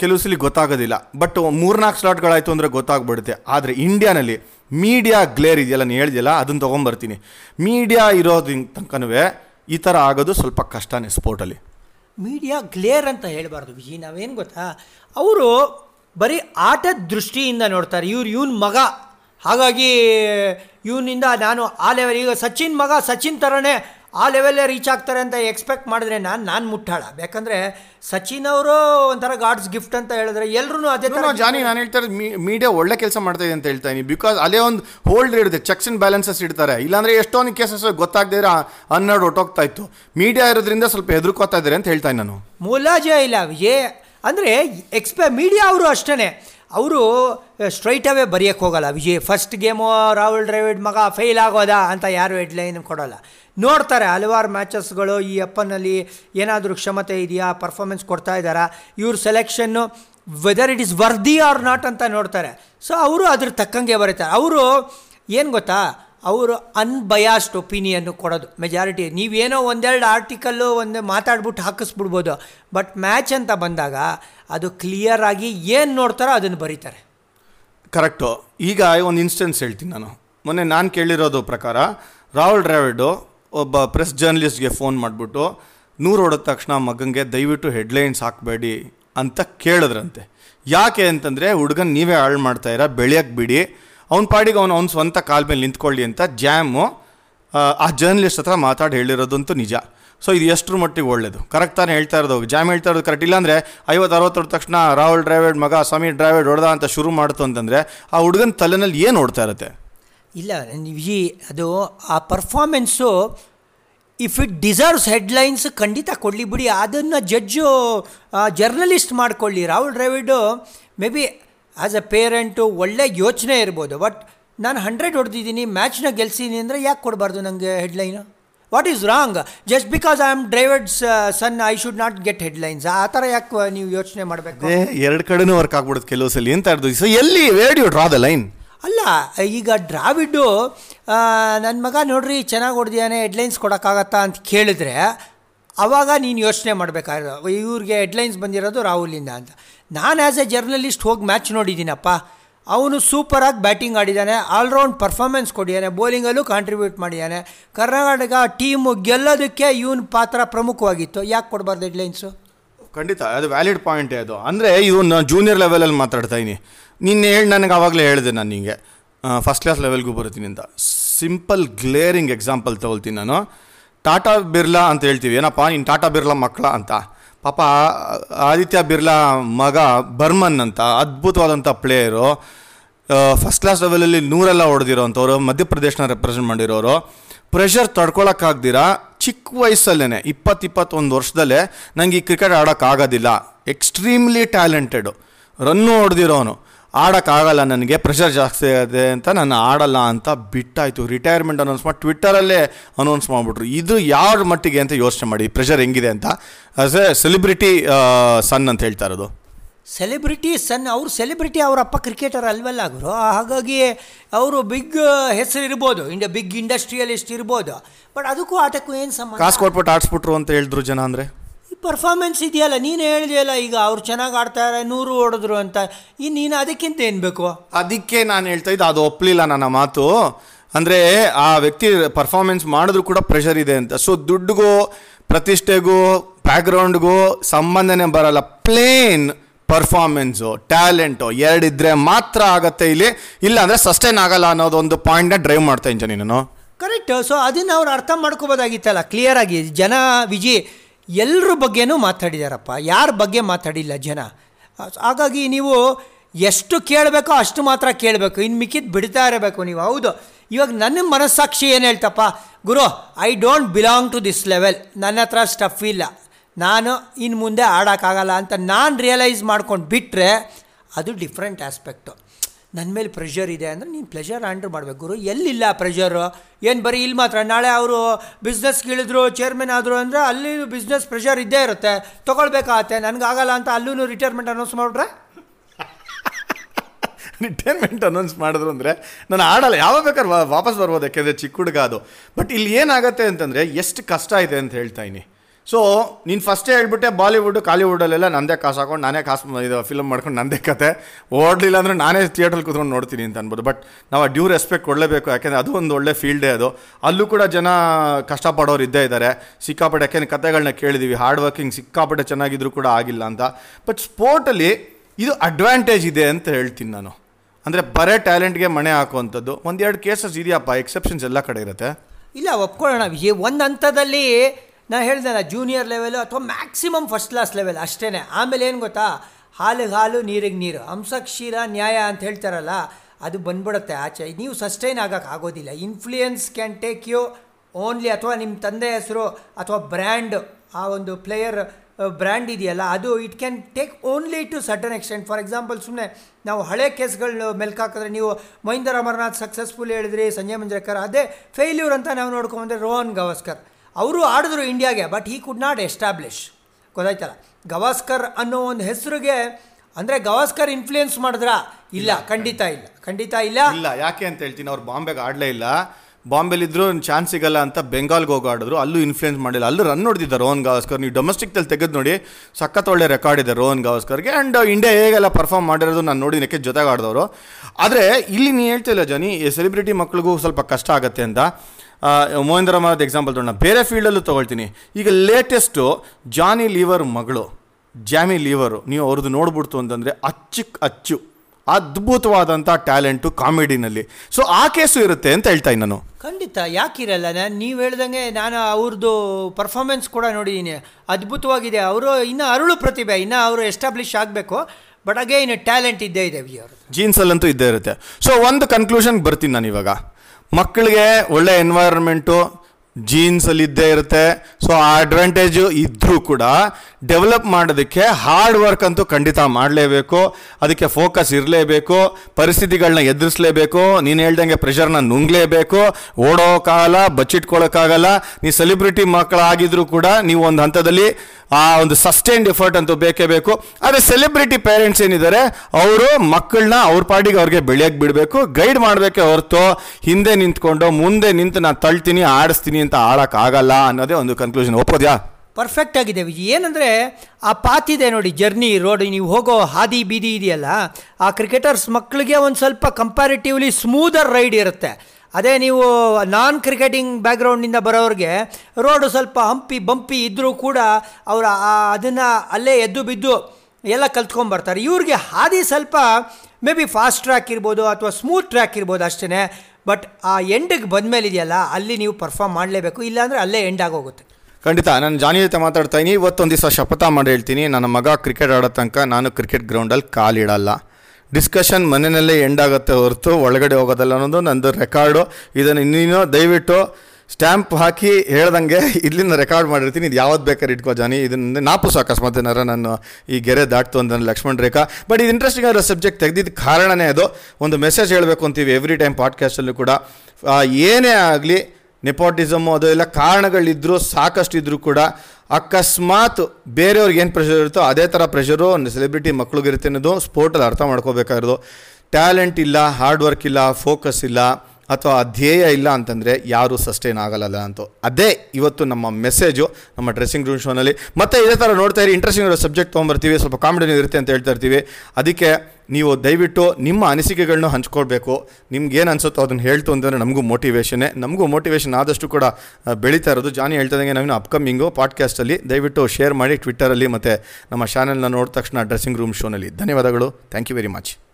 ಕೆಲವು ಸಲ ಗೊತ್ತಾಗೋದಿಲ್ಲ. ಬಟ್ ಮೂರ್ನಾಲ್ಕು ಸ್ಲಾಟ್ಗಳಾಯಿತು ಅಂದರೆ ಗೊತ್ತಾಗ್ಬಿಡುತ್ತೆ. ಆದರೆ ಇಂಡಿಯಾನಲ್ಲಿ ಮೀಡಿಯಾ ಗ್ಲೇರ್ ಇದೆಯಲ್ಲ, ನಾನು ಹೇಳಿದೆಯಲ್ಲ, ಅದನ್ನು ತೊಗೊಂಬರ್ತೀನಿ. ಮೀಡಿಯಾ ಇರೋದಿನ ತನಕನೂ ಈ ಥರ ಆಗೋದು ಸ್ವಲ್ಪ ಕಷ್ಟನೇ ಸ್ಪೋರ್ಟಲ್ಲಿ
ಮೀಡಿಯಾ ಗ್ಲೇರ್ ಅಂತ ಹೇಳಬಾರ್ದು ವಿಜಿ, ನಾವೇನು ಗೊತ್ತಾ? ಅವರು ಬರೀ ಆಟದ ದೃಷ್ಟಿಯಿಂದ ನೋಡ್ತಾರೆ. ಇವ್ರು ಇವನ್ ಮಗ. ಹಾಗಾಗಿ ಇವನಿಂದ ನಾನು ಆ ಲೆವೆಲ್ ಈಗ ಸಚಿನ್ ಮಗ ಸಚಿನ್ ಥರನೇ ಆ ಲೆವೆಲ್ಲೇ ರೀಚ್ ಆಗ್ತಾರೆ ಅಂತ ಎಕ್ಸ್ಪೆಕ್ಟ್ ಮಾಡಿದ್ರೆ ನಾನು ನಾನು ಮುಟ್ಟಾಳ. ಯಾಕಂದರೆ ಸಚಿನ್ ಅವರು ಒಂಥರ ಗಾಡ್ಸ್ ಗಿಫ್ಟ್ ಅಂತ ಹೇಳಿದ್ರೆ ಎಲ್ಲರೂ ಅದೇ ಥರ
ಜಾನಿ ನಾನು ಹೇಳ್ತಾ ಮೀಡಿಯಾ ಒಳ್ಳೆ ಕೆಲಸ ಮಾಡ್ತಾ ಇದೆ ಅಂತ ಹೇಳ್ತಾ ಇದ್ದೀನಿ ಬಿಕಾಸ್ ಅಲ್ಲೇ ಒಂದು ಹೋಲ್ಡ್ ಇರುತ್ತೆ ಚೆಕ್ಸ್ ಅಂಡ್ ಬ್ಯಾಲೆನ್ಸಸ್ ಇಡ್ತಾರೆ. ಇಲ್ಲಾಂದ್ರೆ ಎಷ್ಟೊಂದು ಕೇಸಸ್ ಗೊತ್ತಾಗದೇ ಇರೋ ಹನ್ನೆರಡು ಹೊಟ್ಟೋಗ್ತಾ ಇತ್ತು. ಮೀಡಿಯಾ ಇರೋದ್ರಿಂದ ಸ್ವಲ್ಪ ಹೆದರ್ಕೋತಾ ಇದ್ದಾರೆ ಅಂತ ಹೇಳ್ತಾ ಇದ್ದೀನಿ ನಾನು.
ಮುಲಾಜೆ ಇಲ್ಲ. ಏ ಅಂದರೆ ಎಕ್ಸ್ಪೆ ಮೀಡಿಯಾ ಅವರು ಅಷ್ಟೇ ಅವರು ಸ್ಟ್ರೈಟ್ ಅವೇ ಬರೆಯೋಕ್ಕೆ ಹೋಗಲ್ಲ. ವಿಜಯ್ ಫಸ್ಟ್ ಗೇಮು ರಾಹುಲ್ ಡ್ರೈವಿಡ್ ಮಗ ಫೇಲ್ ಆಗೋದಾ ಅಂತ ಯಾರು ಹೆಡ್ಲೈನ್ ಕೊಡೋಲ್ಲ. ನೋಡ್ತಾರೆ, ಹಲವಾರು ಮ್ಯಾಚಸ್ಗಳು ಈ ಅಪ್ಪನಲ್ಲಿ ಏನಾದರೂ ಕ್ಷಮತೆ ಇದೆಯಾ ಪರ್ಫಾರ್ಮೆನ್ಸ್ ಕೊಡ್ತಾ ಇದ್ದಾರಾ, ಇವ್ರ selection whether it is worthy or not ಅಂತ ನೋಡ್ತಾರೆ. ಸೊ ಅವರು ಅದ್ರ ತಕ್ಕಂಗೆ ಬರೀತಾರೆ. ಅವರು, ಏನು ಗೊತ್ತಾ ಅವರು ಅನ್ಬಯಾಸ್ಡ್ ಒಪಿನಿಯನ್ನು ಕೊಡೋದು. ಮೆಜಾರಿಟಿ ನೀವೇನೋ ಒಂದೆರಡು ಆರ್ಟಿಕಲ್ಲು ಒಂದು ಮಾತಾಡ್ಬಿಟ್ಟು ಹಾಕಿಸ್ಬಿಡ್ಬೋದು. ಬಟ್ ಮ್ಯಾಚ್ ಅಂತ ಬಂದಾಗ ಅದು ಕ್ಲಿಯರ್ ಆಗಿ ಏನು ನೋಡ್ತಾರೋ ಅದನ್ನು ಬರೀತಾರೆ.
ಕರೆಕ್ಟು ಈಗ ಒಂದು ಇನ್ಸ್ಟೆನ್ಸ್ ಹೇಳ್ತೀನಿ ನಾನು. ಮೊನ್ನೆ ನಾನು ಕೇಳಿರೋದು ಪ್ರಕಾರ, ರಾಹುಲ್ ಡ್ರಾವಿಡು ಒಬ್ಬ ಪ್ರೆಸ್ ಜರ್ನಲಿಸ್ಟ್ಗೆ ಫೋನ್ ಮಾಡಿಬಿಟ್ಟು, ನೂರು ಹೊಡೆದ ತಕ್ಷಣ ಮಗಂಗೆ ದಯವಿಟ್ಟು ಹೆಡ್ಲೈನ್ಸ್ ಹಾಕಬೇಡಿ ಅಂತ ಕೇಳಿದ್ರಂತೆ. ಯಾಕೆ ಅಂತಂದರೆ ಹುಡುಗನ್ ನೀವೇ ಹಾಳು ಮಾಡ್ತಾಯಿರ ಬೆಳೆಯಕ್ಕೆ ಬಿಡಿ. ಅವ್ನ ಪಾಡಿಗೆ ಅವ್ನು ಅವ್ನ ಸ್ವಂತ ಕಾಲ ಮೇಲೆ ನಿಂತ್ಕೊಳ್ಳಿ ಅಂತ ಜ್ಯಾಮು ಆ ಜರ್ನಲಿಸ್ಟ್ ಹತ್ರ ಮಾತಾಡಿ ಹೇಳಿರೋದಂತೂ ನಿಜ. ಸೊ ಇದು ಎಷ್ಟರ ಮಟ್ಟಿಗೆ ಒಳ್ಳೇದು? ಕರೆಕ್ಟ್ ತಾನೇ ಹೇಳ್ತಾ ಇರೋದು. ಜಾಮ್ ಹೇಳ್ತಾ ಇರೋದು ಕರೆಕ್ಟ್ ಇಲ್ಲಾಂದರೆ ಐವತ್ತು ಅರವತ್ತು ಹೊಡೆದ ತಕ್ಷಣ ರಾಹುಲ್ ಡ್ರೈವಿಡ್ ಮಗ, ಸಮೀರ್ ಡ್ರೈವಿಡ್ ಹೊಡೆದ ಅಂತ ಶುರು ಮಾಡ್ತು ಅಂತಂದರೆ ಆ ಹುಡುಗನ ತಲೆನಲ್ಲಿ ಏನು ಓಡ್ತಾ ಇರುತ್ತೆ?
ಇಲ್ಲ, ಈ, ಅದು ಆ performance if it deserves headlines ಖಂಡಿತ ಕೊಡಲಿ ಬಿಡಿ. ಅದನ್ನು ಜಡ್ಜು ಜರ್ನಲಿಸ್ಟ್ ಮಾಡ್ಕೊಳ್ಳಿ. Rahul Dravid maybe as a parent ಒಳ್ಳೆ ಯೋಚನೆ ಇರ್ಬೋದು. ಬಟ್ ನಾನು ಹಂಡ್ರೆಡ್ ಹೊಡೆದಿದ್ದೀನಿ ಮ್ಯಾಚ್ನ ಗೆಲ್ಸಿದ್ದೀನಿ ಅಂದರೆ ಯಾಕೆ ಕೊಡಬಾರ್ದು ನನಗೆ headline what is wrong just because I am Dravid's son I should not get headlines ಆ ಥರ ಯಾಕೆ ನೀವು ಯೋಚನೆ ಮಾಡಬೇಕು?
ಎರಡು ಕಡೆನೂ ವರ್ಕ್ ಆಗ್ಬಿಡುತ್ತೆ ಕೆಲವು ಸಲ. ಅಂತ ಸೊ ಎಲ್ಲಿ where you draw the line
ಅಲ್ಲ ಈಗ ಡ್ರಾವಿಡ್ಡು ನನ್ನ ಮಗ ನೋಡ್ರಿ ಚೆನ್ನಾಗಿ ಹೊಡೆದಿಯಾನೆ ಹೆಡ್ಲೈನ್ಸ್ ಕೊಡೋಕ್ಕಾಗತ್ತಾ ಅಂತ ಕೇಳಿದ್ರೆ ಆವಾಗ ನೀನು ಯೋಚನೆ ಮಾಡಬೇಕಾಗಿರೋ ಇವ್ರಿಗೆ ಹೆಡ್ಲೈನ್ಸ್ ಬಂದಿರೋದು ರಾಹುಲಿಂದ ಅಂತ. ನಾನು ಆ್ಯಸ್ ಎ ಜರ್ನಲಿಸ್ಟ್ ಹೋಗಿ ಮ್ಯಾಚ್ ನೋಡಿದ್ದೀನಪ್ಪ ಅವನು ಸೂಪರಾಗಿ ಬ್ಯಾಟಿಂಗ್ ಆಡಿದ್ದಾನೆ ಆಲ್ರೌಂಡ್ ಪರ್ಫಾರ್ಮೆನ್ಸ್ ಕೊಡಿದ್ದಾನೆ ಬೌಲಿಂಗಲ್ಲೂ ಕಾಂಟ್ರಿಬ್ಯೂಟ್ ಮಾಡಿದ್ದಾನೆ ಕರ್ನಾಟಕ ಟೀಮು ಗೆಲ್ಲೋದಕ್ಕೆ ಇವನ ಪಾತ್ರ ಪ್ರಮುಖವಾಗಿತ್ತು. ಯಾಕೆ ಕೊಡಬಾರ್ದು ಹೆಡ್ಲೈನ್ಸು
ಖಂಡಿತ, ಅದು ವ್ಯಾಲಿಡ್ ಪಾಯಿಂಟೇ ಅದು. ಅಂದರೆ ಇವು ಜೂನಿಯರ್ ಲೆವೆಲಲ್ಲಿ ಮಾತಾಡ್ತಾ ಇದ್ದೀನಿ ನಿನ್ನೆ ಹೇಳಿ ನನಗೆ ಆವಾಗಲೇ ಹೇಳಿದೆ ನಾನು ನಿಮಗೆ ಫಸ್ಟ್ ಕ್ಲಾಸ್ ಲೆವೆಲ್ಗೂ ಬರ್ತೀನಿ ಅಂತ. ಸಿಂಪಲ್ ಗ್ಲೇರಿಂಗ್ ಎಕ್ಸಾಂಪಲ್ ತಗೊಳ್ತೀನಿ ನಾನು. ಟಾಟಾ ಬಿರ್ಲಾ ಅಂತ ಹೇಳ್ತೀವಿ. ಏನಪ್ಪ, ನೀನು ಟಾಟಾ ಬಿರ್ಲಾ ಮಕ್ಕಳ ಅಂತ. ಪಾಪ ಆದಿತ್ಯ ಬಿರ್ಲಾ ಮಗ ಬರ್ಮನ್ ಅಂತ ಅದ್ಭುತವಾದಂಥ ಪ್ಲೇಯರು ಫಸ್ಟ್ ಕ್ಲಾಸ್ ಲೆವೆಲಲ್ಲಿ ನೂರೆಲ್ಲ ಹೊಡೆದಿರೋ ಅಂಥವ್ರು ಮಧ್ಯಪ್ರದೇಶನ ರೆಪ್ರೆಸೆಂಟ್ ಮಾಡಿರೋರು. ಪ್ರೆಷರ್ ತಡ್ಕೊಳಕ್ಕಾಗ್ದಿರಾ? ಚಿಕ್ಕ ವಯಸ್ಸಲ್ಲೇ ಇಪ್ಪತ್ತು ಇಪ್ಪತ್ತೊಂದು ವರ್ಷದಲ್ಲೇ ನನಗೆ ಈ ಕ್ರಿಕೆಟ್ ಆಡೋಕ್ಕಾಗೋದಿಲ್ಲ. ಎಕ್ಸ್ಟ್ರೀಮ್ಲಿ ಟ್ಯಾಲೆಂಟೆಡು ರನ್ನು ಹೊಡೆದಿರೋನು. ಆಡೋಕ್ಕಾಗಲ್ಲ ನನಗೆ ಪ್ರೆಷರ್ ಜಾಸ್ತಿ ಇದೆ ಅಂತ ನಾನು ಆಡಲ್ಲ ಅಂತ ಬಿಟ್ಟಾಯಿತು. ರಿಟೈರ್ಮೆಂಟ್ ಅನೌನ್ಸ್ ಮಾಡಿ ಟ್ವಿಟ್ಟರಲ್ಲೇ ಅನೌನ್ಸ್ ಮಾಡಿಬಿಟ್ರು. ಇದು ಯಾರ ಮಟ್ಟಿಗೆ ಅಂತ ಯೋಚನೆ ಮಾಡಿ ಪ್ರೆಷರ್ ಹೆಂಗಿದೆ ಅಂತ? ಆಸ್ ಎ ಸೆಲಿಬ್ರಿಟಿ ಸನ್ ಅಂತ ಹೇಳ್ತಾ ಇರೋದು.
ಸೆಲೆಬ್ರಿಟಿ ಸನ್ ಅವರು ಸೆಲೆಬ್ರಿಟಿ ಅವರಪ್ಪ ಅಪ್ಪ ಕ್ರಿಕೆಟರ್ ಅಲ್ವಲ್ಲ ಗುರು? ಹಾಗಾಗಿ ಅವರು ಬಿಗ್ ಹೆಸರು ಇರ್ಬೋದು. ಇಂಡ ಬಿಗ್ ಇಂಡಸ್ಟ್ರಿಯಲಿಸ್ಟ್ ಇರ್ಬೋದು. ಬಟ್ ಅದಕ್ಕೂ ಆಟಕ್ಕೂ ಏನು ಸಂಬಂಧ?
ಕಾಸು ಕೊಟ್ಬಿಟ್ಟು ಆಡಿಸ್ಬಿಟ್ರು ಅಂತ ಹೇಳಿದ್ರು ಜನ ಅಂದರೆ?
ಪರ್ಫಾರ್ಮೆನ್ಸ್ ಇದೆಯಲ್ಲ ನೀನು ಹೇಳಿದೆಯಲ್ಲ ಈಗ ಅವ್ರು ಚೆನ್ನಾಗಿ ಆಡ್ತಾರೆ ನೂರು ಓಡಿದ್ರು ಅಂತ. ಇನ್ನು ನೀನು ಅದಕ್ಕಿಂತ ಏನು ಬೇಕು?
ಅದಕ್ಕೆ ನಾನು ಹೇಳ್ತಾ ಇದ್ದೆ ಅದು ಒಪ್ಪಲಿಲ್ಲ ನನ್ನ ಮಾತು. ಅಂದರೆ ಆ ವ್ಯಕ್ತಿ ಪರ್ಫಾರ್ಮೆನ್ಸ್ ಮಾಡಿದ್ರು ಕೂಡ ಪ್ರೆಷರ್ ಇದೆ ಅಂತ. ಸೊ ದುಡ್ಡಿಗೂ ಪ್ರತಿಷ್ಠೆಗೂ ಬ್ಯಾಕ್ಗ್ರೌಂಡ್ಗೂ ಸಂಬಂಧನೇ ಬರಲ್ಲ. ಪ್ಲೇನ್ ಪರ್ಫಾರ್ಮೆನ್ಸು ಟ್ಯಾಲೆಂಟು ಎರಡಿದ್ರೆ ಮಾತ್ರ ಆಗತ್ತೆ ಇಲ್ಲಿ. ಇಲ್ಲ ಅಂದರೆ ಸಸ್ಟೈನ್ ಆಗಲ್ಲ ಅನ್ನೋದು ಒಂದು ಪಾಯಿಂಟ್ನ ಡ್ರೈವ್ ಮಾಡ್ತಾ ಇದ್ದೀನಿ ನಾನು.
ಕರೆಕ್ಟ್ ಸೊ ಅದನ್ನು ಅವ್ರು ಅರ್ಥ ಮಾಡ್ಕೋಬೋದಾಗಿತ್ತಲ್ಲ ಕ್ಲಿಯರಾಗಿ ಜನ ವಿಜಿ ಎಲ್ಲರ ಬಗ್ಗೆನೂ ಮಾತಾಡಿದಾರಪ್ಪ. ಯಾರ ಬಗ್ಗೆ ಮಾತಾಡಿಲ್ಲ ಜನ. ಹಾಗಾಗಿ ನೀವು ಎಷ್ಟು ಕೇಳಬೇಕೋ ಅಷ್ಟು ಮಾತ್ರ ಕೇಳಬೇಕು. ಇನ್ನು ಮಿಕ್ಕಿದ್ದು ಬಿಡ್ತಾ ಇರಬೇಕು ನೀವು. ಹೌದು. ಇವಾಗ ನನ್ನ ಮನಸ್ಸಾಕ್ಷಿ ಏನು ಹೇಳ್ತಪ್ಪ? ಗುರು I don't belong to this level ನನ್ನ ಹತ್ರ ಸ್ಟಫ್ ಇಲ್ಲ. ನಾನು ಇನ್ನು ಮುಂದೆ ಆಡೋಕ್ಕಾಗಲ್ಲ ಅಂತ ನಾನು ರಿಯಲೈಸ್ ಮಾಡ್ಕೊಂಡು ಬಿಟ್ಟರೆ ಅದು ಡಿಫ್ರೆಂಟ್ ಆಸ್ಪೆಕ್ಟು ನನ್ನ ಮೇಲೆ ಪ್ರೆಷರ್ ಇದೆ ಅಂದರೆ ನೀನು ಪ್ಲೆಷರ್ ಆಂಡರ್ ಮಾಡಬೇಕು. ಗುರು, ಎಲ್ಲಿಲ್ಲ ಪ್ರೆಷರು ಏನು ಬರೀ ಇಲ್ಲಿ ಮಾತ್ರ? ನಾಳೆ ಅವರು ಬಿಸ್ನೆಸ್ ಇಳಿದ್ರು ಚೇರ್ಮನ್ ಆದರು ಅಂದರೆ ಅಲ್ಲಿ ಬಿಸ್ನೆಸ್ ಪ್ರೆಷರ್ ಇದ್ದೇ ಇರುತ್ತೆ. ತೊಗೊಳ್ಬೇಕಾಗತ್ತೆ ನನಗಾಗಲ್ಲ ಅಂತ ಅಲ್ಲೂ ರಿಟೈರ್ಮೆಂಟ್ ಅನೌನ್ಸ್ ಮಾಡಿಬಿಟ್ರೆ
ರಿಟೈರ್ಮೆಂಟ್ ಅನೌನ್ಸ್ ಮಾಡಿದ್ರು ಅಂದರೆ ನಾನು ಆಡಲ್ಲ. ಯಾವಾಗ ಬೇಕಾದ್ರೆ ವಾಪಸ್ ಬರ್ಬೋದು ಯಾಕೆಂದರೆ ಚಿಕ್ಕ ಹುಡುಗ ಅದು. ಬಟ್ ಇಲ್ಲಿ ಏನಾಗುತ್ತೆ ಅಂತಂದರೆ ಎಷ್ಟು ಕಷ್ಟ ಇದೆ ಅಂತ ಹೇಳ್ತಾ ಇದ್ದೀನಿ. ಸೊ ನೀನು ಫಸ್ಟೇ ಹೇಳ್ಬಿಟ್ಟೆ ಬಾಲಿವುಡ್ ಕಾಲಿವುಡಲ್ಲೆಲ್ಲ ನಂದೇ ಕಾಸು ಹಾಕೊಂಡು ನಾನೇ ಕಾಸು ಇದು ಫಿಲಮ್ ಮಾಡ್ಕೊಂಡು ನಂದೇ ಕತೆ. ಓಡಲಿಲ್ಲ ಅಂದರೆ ನಾನೇ ಥಿಯೇಟ್ರಲ್ಲಿ ಕೂತ್ಕೊಂಡು ನೋಡ್ತೀನಿ ಅಂತ ಅನ್ಬೋದು. ಬಟ್ ನಾವು ಆ ಡ್ಯೂ ರೆಸ್ಪೆಕ್ಟ್ ಕೊಡಲೇಬೇಕು. ಯಾಕೆಂದರೆ ಅದು ಒಂದು ಒಳ್ಳೆ ಫೀಲ್ಡೇ ಅದು. ಅಲ್ಲೂ ಕೂಡ ಜನ ಕಷ್ಟಪಡೋರು ಇದ್ದೇ ಇದ್ದಾರೆ ಸಿಕ್ಕಾಪಟ್ಟೆ ಯಾಕೆಂದ್ರೆ ಕತೆಗಳನ್ನ ಕೇಳಿದ್ದೀವಿ ಹಾರ್ಡ್ ವರ್ಕಿಂಗ್ ಸಿಕ್ಕಾಪಟ್ಟೆ ಚೆನ್ನಾಗಿದ್ರು ಕೂಡ ಆಗಿಲ್ಲ ಅಂತ. ಬಟ್ ಸ್ಪೋರ್ಟಲ್ಲಿ ಇದು ಅಡ್ವಾಂಟೇಜ್ ಇದೆ ಅಂತ ಹೇಳ್ತೀನಿ ನಾನು. ಅಂದರೆ ಬರೇ ಟ್ಯಾಲೆಂಟ್ಗೆ ಮಣೆ ಹಾಕುವಂಥದ್ದು. ಒಂದೆರಡು ಕೇಸಸ್ ಇದೆಯಪ್ಪ. ಎಕ್ಸೆಪ್ಷನ್ಸ್ ಎಲ್ಲ ಕಡೆ ಇರುತ್ತೆ.
ಇಲ್ಲ, ಒಪ್ಕೊಳ್ಳೋಣ. ಈ ಒಂದು ಹಂತದಲ್ಲಿ ನಾ ಹೇಳಿದೆ ಜೂನಿಯರ್ ಲೆವೆಲು ಅಥವಾ ಮ್ಯಾಕ್ಸಿಮಮ್ ಫಸ್ಟ್ ಕ್ಲಾಸ್ ಲೆವೆಲ್ ಅಷ್ಟೇ ಆಮೇಲೆ ಏನು ಗೊತ್ತಾ? ಹಾಲಿಗೆ ಹಾಲು, ನೀರಿಗೆ ನೀರು. ಹಂಸಕ್ಷೀರ ಕ್ಷೀರ ನ್ಯಾಯ ಅಂತ ಹೇಳ್ತಾರಲ್ಲ, ಅದು ಬಂದ್ಬಿಡುತ್ತೆ ಆಚೆ. ನೀವು ಸಸ್ಟೈನ್ ಆಗೋಕ್ಕೆ ಆಗೋದಿಲ್ಲ. Influence can take you only ಅಥವಾ ನಿಮ್ಮ ತಂದೆ ಹೆಸರು ಅಥವಾ ಬ್ರ್ಯಾಂಡ್ ಆ ಒಂದು ಪ್ಲೇಯರ್ ಬ್ರ್ಯಾಂಡ್ ಇದೆಯಲ್ಲ, ಅದು it can take only to certain extent for example ಸುಮ್ಮನೆ ನಾವು ಹಳೆ ಕೇಸ್ಗಳು ಮೆಲ್ಕಾಕಿದ್ರೆ ನೀವು ಮಹೀಂದರ್ ಅಮರ್ನಾಥ್ ಸಕ್ಸಸ್ಫುಲ್ ಹೇಳಿದ್ರಿ, ಸಂಜಯ್ ಮಂಜ್ರೇಕರ್ ಅದೇ ಫೇಲ್ಯೂರ್ ಅಂತ ನಾವು ನೋಡ್ಕೊಂಡ್ರೆ ರೋಹನ್ ಗವಾಸ್ಕರ್. ಅವರು ಆಡಿದ್ರು ಇಂಡಿಯಾಗೆ but he could not establish ಗೊತ್ತಾಯ್ತಲ್ಲ? ಗವಾಸ್ಕರ್ ಅನ್ನೋ ಒಂದು ಹೆಸರಿಗೆ ಅಂದರೆ ಗವಾಸ್ಕರ್ ಇನ್ಫ್ಲೂಯೆನ್ಸ್ ಮಾಡಿದ್ರಾ? ಇಲ್ಲ ಖಂಡಿತ ಇಲ್ಲ. ಖಂಡಿತ ಇಲ್ಲ.
ಇಲ್ಲ ಯಾಕೆ ಅಂತ ಹೇಳ್ತೀನಿ ಅವ್ರು ಬಾಂಬೆಗೆ ಆಡಲೇ ಇಲ್ಲ. ಬಾಂಬೆಲಿದ್ರು ಚಾನ್ಸ್ ಸಿಗಲ್ಲ ಅಂತ ಬೆಂಗಾಲ್ಗೆ ಹೋಗಿ ಆಡಿದ್ರು ಅಲ್ಲೂ ಇನ್ಫ್ಲೂಯೆನ್ಸ್ ಮಾಡಿಲ್ಲ. ಅಲ್ಲೂ ರನ್ ನೋಡ್ತಿದ್ದಾರೆ ರೋಹನ್ ಗವಾಸ್ಕರ್. ನೀವು ಡೊಮೆಸ್ಟಿಕ್ದಲ್ಲಿ ತೆಗೆದು ನೋಡಿ ಸಖತ್ ಒಳ್ಳೆ ರೆಕಾರ್ಡ್ ಇದೆ ರೋಹನ್ ಗವಾಸ್ಕರ್ಗೆ. ಆ್ಯಂಡ್ ಇಂಡಿಯಾ ಹೇಗೆಲ್ಲ ಪರ್ಫಾರ್ಮ್ ಮಾಡಿರೋದು ನಾನು ನೋಡಿದಕ್ಕೆ ಜೊತೆಗೆ ಆಡಿದವರು. ಆದರೆ ಇಲ್ಲಿ ನೀ ಹೇಳ್ತಿಲ್ಲ ಜನಿ ಸೆಲೆಬ್ರಿಟಿ ಮಕ್ಳಿಗೂ ಸ್ವಲ್ಪ ಕಷ್ಟ ಆಗುತ್ತೆ ಅಂತ. ಮೋಹಿಂದ್ರ ಮಾರದ ಎಕ್ಸಾಂಪಲ್ ತೊಗೊಂಡ ಬೇರೆ ಫೀಲ್ಡಲ್ಲೂ ತೊಗೊಳ್ತೀನಿ. ಈಗ ಲೇಟೆಸ್ಟು ಜಾನಿ ಲೀವರ್ ಮಗಳು ಜಾಮಿ ಲೀವರು ನೀವು ಅವ್ರದ್ದು ನೋಡ್ಬಿಡ್ತು ಅಂತಂದರೆ ಅಚ್ಚುಕ್ ಅಚ್ಚು ಅದ್ಭುತವಾದಂಥ ಟ್ಯಾಲೆಂಟು ಕಾಮಿಡಿನಲ್ಲಿ ಸೊ ಆ ಕೇಸು ಇರುತ್ತೆ ಅಂತ ಹೇಳ್ತಾ ನಾನು.
ಖಂಡಿತ ಯಾಕಿರಲ್ಲ ನಾನು ನೀವು ಹೇಳ್ದಂಗೆ ನಾನು ಅವ್ರದ್ದು ಪರ್ಫಾರ್ಮೆನ್ಸ್ ಕೂಡ ನೋಡಿದ್ದೀನಿ ಅದ್ಭುತವಾಗಿದೆ. ಅವರು ಇನ್ನೂ ಅರಳು ಪ್ರತಿಭೆ ಇನ್ನು ಅವರು ಎಸ್ಟಾಬ್ಲಿಷ್ ಆಗಬೇಕು. ಬಟ್ ಅಗೇನ್ ಟ್ಯಾಲೆಂಟ್ ಇದ್ದೇ ಇದೆ
ಜೀನ್ಸಲ್ಲಂತೂ ಇದ್ದೇ ಇರುತ್ತೆ. ಸೊ ಒಂದು ಕನ್ಕ್ಲೂಷನ್ಗೆ ಬರ್ತೀನಿ ನಾನು ಇವಾಗ. ಮಕ್ಕಳಿಗೆ ಒಳ್ಳೆ ಎನ್ವೈರನ್ಮೆಂಟು ಜೀನ್ಸಲ್ಲಿ ಇದ್ದೇ ಇರುತ್ತೆ. ಸೊ ಆ ಅಡ್ವಾಂಟೇಜು ಇದ್ದರೂ ಕೂಡ ಡೆವಲಪ್ ಮಾಡೋದಕ್ಕೆ ಹಾರ್ಡ್ ವರ್ಕ್ ಅಂತೂ ಖಂಡಿತ ಮಾಡಲೇಬೇಕು. ಅದಕ್ಕೆ ಫೋಕಸ್ ಇರಲೇಬೇಕು. ಪರಿಸ್ಥಿತಿಗಳನ್ನ ಎದುರಿಸಲೇಬೇಕು. ನೀನು ಹೇಳ್ದಂಗೆ ಪ್ರೆಷರ್ನ ನುಂಗಲೇಬೇಕು. ಓಡೋಕ್ಕಾಗಲ್ಲ ಬಚ್ಚಿಟ್ಕೊಳ್ಳೋಕ್ಕಾಗಲ್ಲ ನೀ ಸೆಲೆಬ್ರಿಟಿ ಮಕ್ಕಳಾಗಿದ್ದರೂ ಕೂಡ ನೀವು ಒಂದು ಹಂತದಲ್ಲಿ ಆ ಒಂದು ಸಸ್ಟೈನ್ಡ್ ಎಫರ್ಟ್ ಅಂತೂ ಬೇಕೇ ಬೇಕು. ಆದರೆ ಸೆಲೆಬ್ರಿಟಿ ಪೇರೆಂಟ್ಸ್ ಏನಿದ್ದಾರೆ, ಅವರು ಮಕ್ಕಳನ್ನ ಅವ್ರ ಪಾಡಿಗೆ ಅವ್ರಿಗೆ ಬೆಳೆಯೋಕೆ ಬಿಡಬೇಕು. ಗೈಡ್ ಮಾಡಬೇಕೆ ಹೊರತು ಹಿಂದೆ ನಿಂತ್ಕೊಂಡು ಮುಂದೆ ನಿಂತು ನಾನು ತಳ್ತೀನಿ, ಆಡಿಸ್ತೀನಿ ಅಂತ ಆಡೋಕ್ಕಾಗಲ್ಲ ಅನ್ನೋದೇ ಒಂದು ಕನ್ಕ್ಲೂಷನ್ ಒಪ್ಪೋದ್ಯಾ
ಪರ್ಫೆಕ್ಟ್ ಆಗಿದೆ ವಿಜಿ. ಏನಂದರೆ ಆ ಪಾತ್ ಇದೆ ನೋಡಿ ಜರ್ನಿ ರೋಡ್ ನೀವು ಹೋಗೋ ಹಾದಿ ಬೀದಿ ಇದೆಯಲ್ಲ, ಆ ಕ್ರಿಕೆಟರ್ಸ್ ಮಕ್ಕಳಿಗೆ ಒಂದು ಸ್ವಲ್ಪ ಕಂಪ್ಯಾರಿಟಿವ್ಲಿ ಸ್ಮೂದರ್ ರೈಡ್ ಇರುತ್ತೆ. ಅದೇ ನೀವು ನಾನ್ ಕ್ರಿಕೆಟಿಂಗ್ ಬ್ಯಾಕ್ಗ್ರೌಂಡಿಂದ ಬರೋರಿಗೆ ರೋಡು ಸ್ವಲ್ಪ ಹಂಪಿ ಬಂಪಿ ಇದ್ದರೂ ಕೂಡ ಅವರು ಅದನ್ನು ಅಲ್ಲೇ ಎದ್ದು ಬಿದ್ದು ಎಲ್ಲ ಕಲ್ತ್ಕೊಂಬರ್ತಾರೆ ಇವ್ರಿಗೆ ಹಾದಿ ಸ್ವಲ್ಪ ಮೇ ಬಿ ಫಾಸ್ಟ್ ಟ್ರ್ಯಾಕ್ ಇರ್ಬೋದು ಅಥವಾ ಸ್ಮೂತ್ ಟ್ರ್ಯಾಕ್ ಇರ್ಬೋದು ಅಷ್ಟೇ ಬಟ್ ಆ ಎಂಡಿಗೆ ಬಂದಮೇಲೆ ಇದೆಯಲ್ಲ ಅಲ್ಲಿ ನೀವು ಪರ್ಫಾರ್ಮ್ ಮಾಡಲೇಬೇಕು. ಇಲ್ಲಾಂದರೆ ಅಲ್ಲೇ ಎಂಡ್ ಆಗೋಗುತ್ತೆ.
ಖಂಡಿತ, ನಾನು ಜಾನಿ ಜೊತೆ ಮಾತಾಡ್ತಾ ಇವತ್ತೊಂದು ದಿವಸ ಶಪಥ ಮಾಡಿ ಹೇಳ್ತೀನಿ. ನನ್ನ ಮಗ ಕ್ರಿಕೆಟ್ ಆಡೋ ತನಕ ನಾನು ಕ್ರಿಕೆಟ್ ಗ್ರೌಂಡಲ್ಲಿ ಕಾಲಿಡಲ್ಲ. ಡಿಸ್ಕಷನ್ ಮನೆಯಲ್ಲೇ ಎಂಡ್ ಆಗುತ್ತೆ ಹೊರತು ಒಳಗಡೆ ಹೋಗೋದಲ್ಲ ಅನ್ನೋದು ನಂದು ರೆಕಾರ್ಡು ಇದನ್ನು ಇನ್ನೇನು ದಯವಿಟ್ಟು ಸ್ಟ್ಯಾಂಪ್ ಹಾಕಿ ಹೇಳ್ದಂಗೆ ಇಲ್ಲಿಂದ ರೆಕಾರ್ಡ್ ಮಾಡಿರ್ತೀನಿ. ಇದು ಯಾವ್ದು ಬೇಕಾದ್ರೆ ಇಟ್ಕೋ ಜಾನಿ. ಇದನ್ನ ನಾಪುಸ ಅಕಸ್ಮಾತ್ ಏನಾರ ನಾನು ಈ ಗೆರೆ ದಾಟ್ತು ಅಂತ ಲಕ್ಷ್ಮಣ್ ರೇಖಾ. ಬಟ್ ಇದು ಇಂಟ್ರೆಸ್ಟಿಂಗ್ ಆಗಿರೋ ಸಬ್ಜೆಕ್ಟ್ ತೆಗೆದಿದ್ದ ಕಾರಣನೇ ಅದು. ಒಂದು ಮೆಸೇಜ್ ಹೇಳಬೇಕು ಅಂತೀವಿ ಎವ್ರಿ ಟೈಮ್ ಪಾಡ್ಕಾಸ್ಟಲ್ಲೂ ಕೂಡ. ಏನೇ ಆಗಲಿ ನೆಪೋಟಿಸಮು ಅದು ಎಲ್ಲ ಕಾರಣಗಳಿದ್ದರೂ ಸಾಕಷ್ಟು ಇದ್ದರೂ ಕೂಡ ಅಕಸ್ಮಾತ್ ಬೇರೆಯವ್ರಿಗೆ ಏನು ಪ್ರೆಷರ್ ಇರುತ್ತೋ ಅದೇ ಥರ ಪ್ರೆಷರು ಸೆಲೆಬ್ರಿಟಿ ಮಕ್ಳಿಗಿರುತ್ತೆ ಅನ್ನೋದು ಸ್ಪೋರ್ಟಲ್ಲಿ ಅರ್ಥ ಮಾಡ್ಕೋಬೇಕಾಗಿರೋದು. ಟ್ಯಾಲೆಂಟ್ ಇಲ್ಲ ಹಾರ್ಡ್ ವರ್ಕ್ ಇಲ್ಲ ಫೋಕಸ್ ಇಲ್ಲ. ಅಥವಾ ಧ್ಯೇಯ ಇಲ್ಲ ಅಂತಂದರೆ ಯಾರೂ ಸಸ್ಟೈನ್ ಆಗಲ್ಲ ಅಂತ. ಅದೇ ಇವತ್ತು ನಮ್ಮ ಮೆಸೇಜು ನಮ್ಮ ಡ್ರೆಸ್ಸಿಂಗ್ ರೂಮ್ ಶೋನಲ್ಲಿ ಮತ್ತೆ ಇದೇ ಥರ ನೋಡ್ತಾ ಇರಿ ಇಂಟ್ರೆಸ್ಟಿಂಗ್ ಇರೋ ಸಬ್ಜೆಕ್ಟ್ ತೊಗೊಂಬರ್ತೀವಿ ಸ್ವಲ್ಪ ಕಾಮಿಡಿ ಇರುತ್ತೆ ಅಂತ ಹೇಳ್ತಾ ಇರ್ತೀವಿ. ಅದಕ್ಕೆ ನೀವು ದಯವಿಟ್ಟು ನಿಮ್ಮ ಅನಿಸಿಕೆಗಳನ್ನ ಹಂಚ್ಕೊಳ್ಬೇಕು. ನಿಮ್ಗೇನು ಅನ್ಸುತ್ತೋ ಅದನ್ನು ಹೇಳ್ತು ಅಂತಂದರೆ ನಮಗೂ ಮೋಟಿವೇಶನ್ನೇ ನಮಗೂ ಮೋಟಿವೇಶನ್ ಆದಷ್ಟು ಕೂಡ ಆ, ಬೆಳೀತಾ ಇರೋದು. ಜಾನಿ ಹೇಳ್ತಾಯಿದ್ದಂಗೆ ನಾವಿನ್ನು ಅಪ್ಕಮಿಂಗು ಪಾಡ್ಕಾಸ್ಟಲ್ಲಿ ದಯವಿಟ್ಟು ಶೇರ್ ಮಾಡಿ ಟ್ವಿಟ್ಟರಲ್ಲಿ ಮತ್ತು ನಮ್ಮ ಚಾನಲ್ನ ನೋಡಿದ ತಕ್ಷಣ ಡ್ರೆಸ್ಸಿಂಗ್ ರೂಮ್ ಶೋನಲ್ಲಿ ಧನ್ಯವಾದಗಳು. Thank you very much